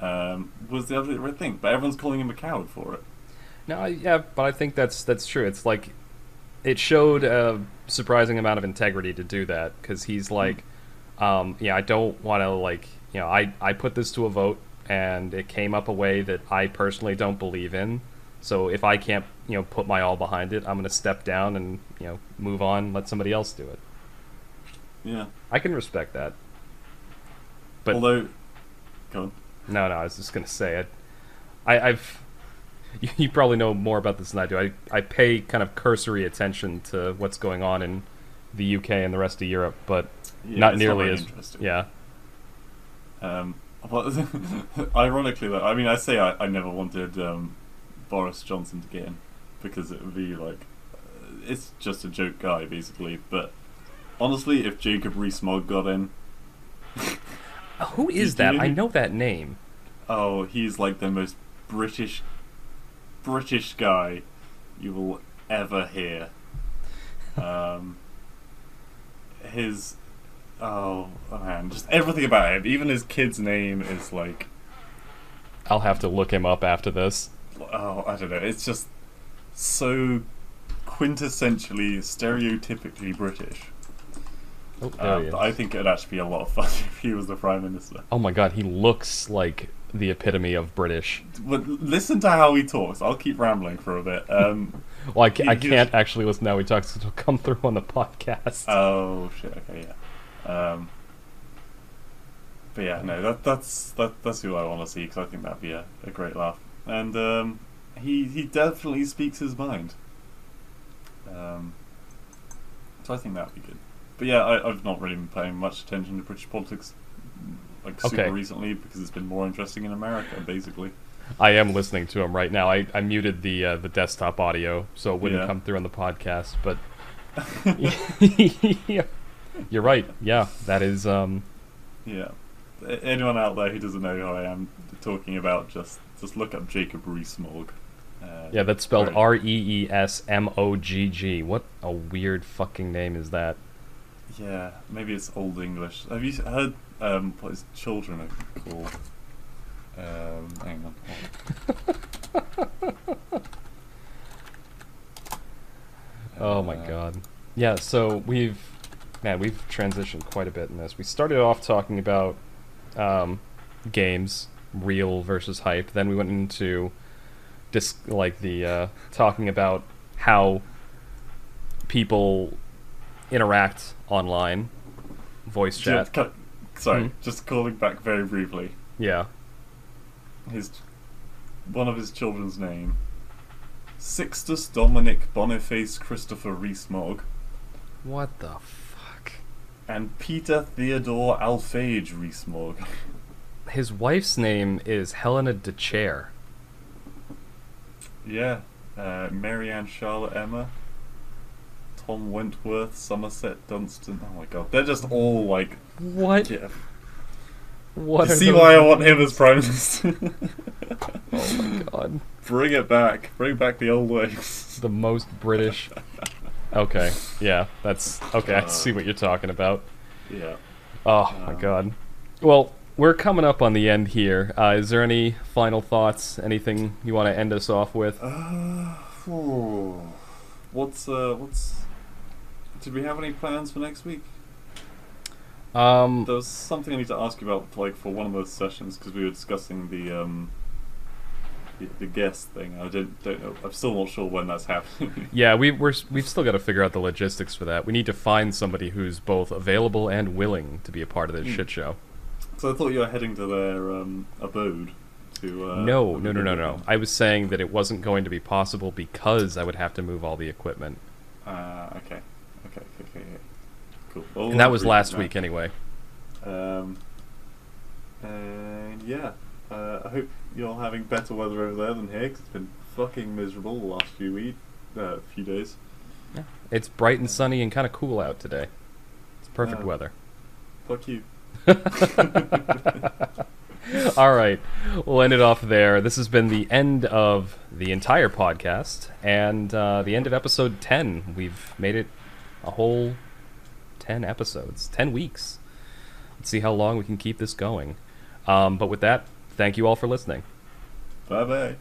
Um, was the absolute right thing, but everyone's calling him a coward for it. No, I- yeah, but I think that's that's true. It's like it showed a surprising amount of integrity to do that because he's like, um, yeah, I don't want to like, you know, I I put this to a vote and it came up a way that I personally don't believe in, So if I can't, you know, put my all behind it, I'm gonna step down and you know move on, let somebody else do it. Yeah. I can respect that. But Although, go on. no, no, I was just gonna say it. I, I've you, you probably know more about this than I do. I I pay kind of cursory attention to what's going on in the UK and the rest of Europe, but Yeah, not nearly as interesting. yeah. Um, but ironically, though, I mean, I say I, I never wanted um, Boris Johnson to get in because it would be like uh, it's just a joke guy basically. But honestly, if Jacob Rees-Mogg got in, Who is Did you that? I know that name. oh, he's like the most British British guy you will ever hear. Um, his oh man, just everything about him. Even his kid's name is like I'll have to look him up after this. oh, I don't know. It's just so quintessentially, stereotypically British. Oh, Um. I think it'd actually be a lot of fun if he was the prime minister. Oh my god, he looks like the epitome of British. But listen to how he talks. I'll keep rambling for a bit. Um, Well, I, ca- I He- he- can't actually listen to how he talks. It'll come through on the podcast. oh shit. Okay, yeah. Um, but yeah, no, that that's that that's who I want to see because I think that'd be a, a great laugh. And um, he he definitely speaks his mind. Um, so I think that'd be good. But yeah, I, I've not really been paying much attention to British politics like super Okay. recently because it's been more interesting in America, basically. I am listening to him right now. I, I muted the uh, the desktop audio so it wouldn't Yeah. come through on the podcast. But yeah. you're right. Yeah, that is. Um, Yeah. Anyone out there who doesn't know who I am talking about, just just look up Jacob Rees-Mogg. Uh, yeah, that's spelled R E E S M O G G. What a weird fucking name is that? Yeah, maybe it's Old English. Have you heard um, what his children are called? Um, hang on. Oh my Uh, god. Yeah, so we've man, we've transitioned quite a bit in this. We started off talking about um, games, real versus hype. Then we went into dis- like the uh, talking about how people interact online, voice chat. Just cut- sorry, Hmm. just calling back very briefly. Yeah. His one of his children's name, Sixtus Dominic Boniface Christopher Rees-Mogg, What the fuck? And Peter Theodore Alphege Rees-Mogg. His wife's name is Helena de Chair. Yeah, uh, Marianne Charlotte Emma, Tom Wentworth, Somerset Dunstan. Oh my god, they're just all like. What? Yeah. What? You see why I want him as prime minister? Oh my god. Bring it back. Bring back the old ways. the most British. Okay, yeah, that's okay. I see what you're talking about. Yeah. Oh my Um, god. Well, we're coming up on the end here. Uh, is there any final thoughts? Anything you want to end us off with? Uh, phew. what's uh, what's? Did we have any plans for next week? Um, There was something I need to ask you about, like for one of those sessions, because we were discussing the um, the, the guest thing. I don't don't know. I'm still not sure when that's happening. yeah, we, we're, we've still got to figure out the logistics for that. We need to find somebody who's both available and willing to be a part of this Hmm. shit show. so I thought you were heading to their um, abode to. Uh, no, no, no, no, no. I was saying that it wasn't going to be possible because I would have to move all the equipment, Ah, okay, okay, okay, okay. Cool. Well, and that was last that. week anyway. Um, and yeah, uh, I hope you're having better weather over there than here 'cause it's been fucking miserable the last few week, uh, few days. Yeah. It's bright and sunny and kind of cool out today. It's perfect Yeah. weather. Fuck you. All right, we'll end it off there. This has been the end of the entire podcast and uh, the end of episode 10. We've made it a whole 10 episodes, 10 weeks. Let's see how long we can keep this going. Um, but with that, thank you all for listening. Bye bye.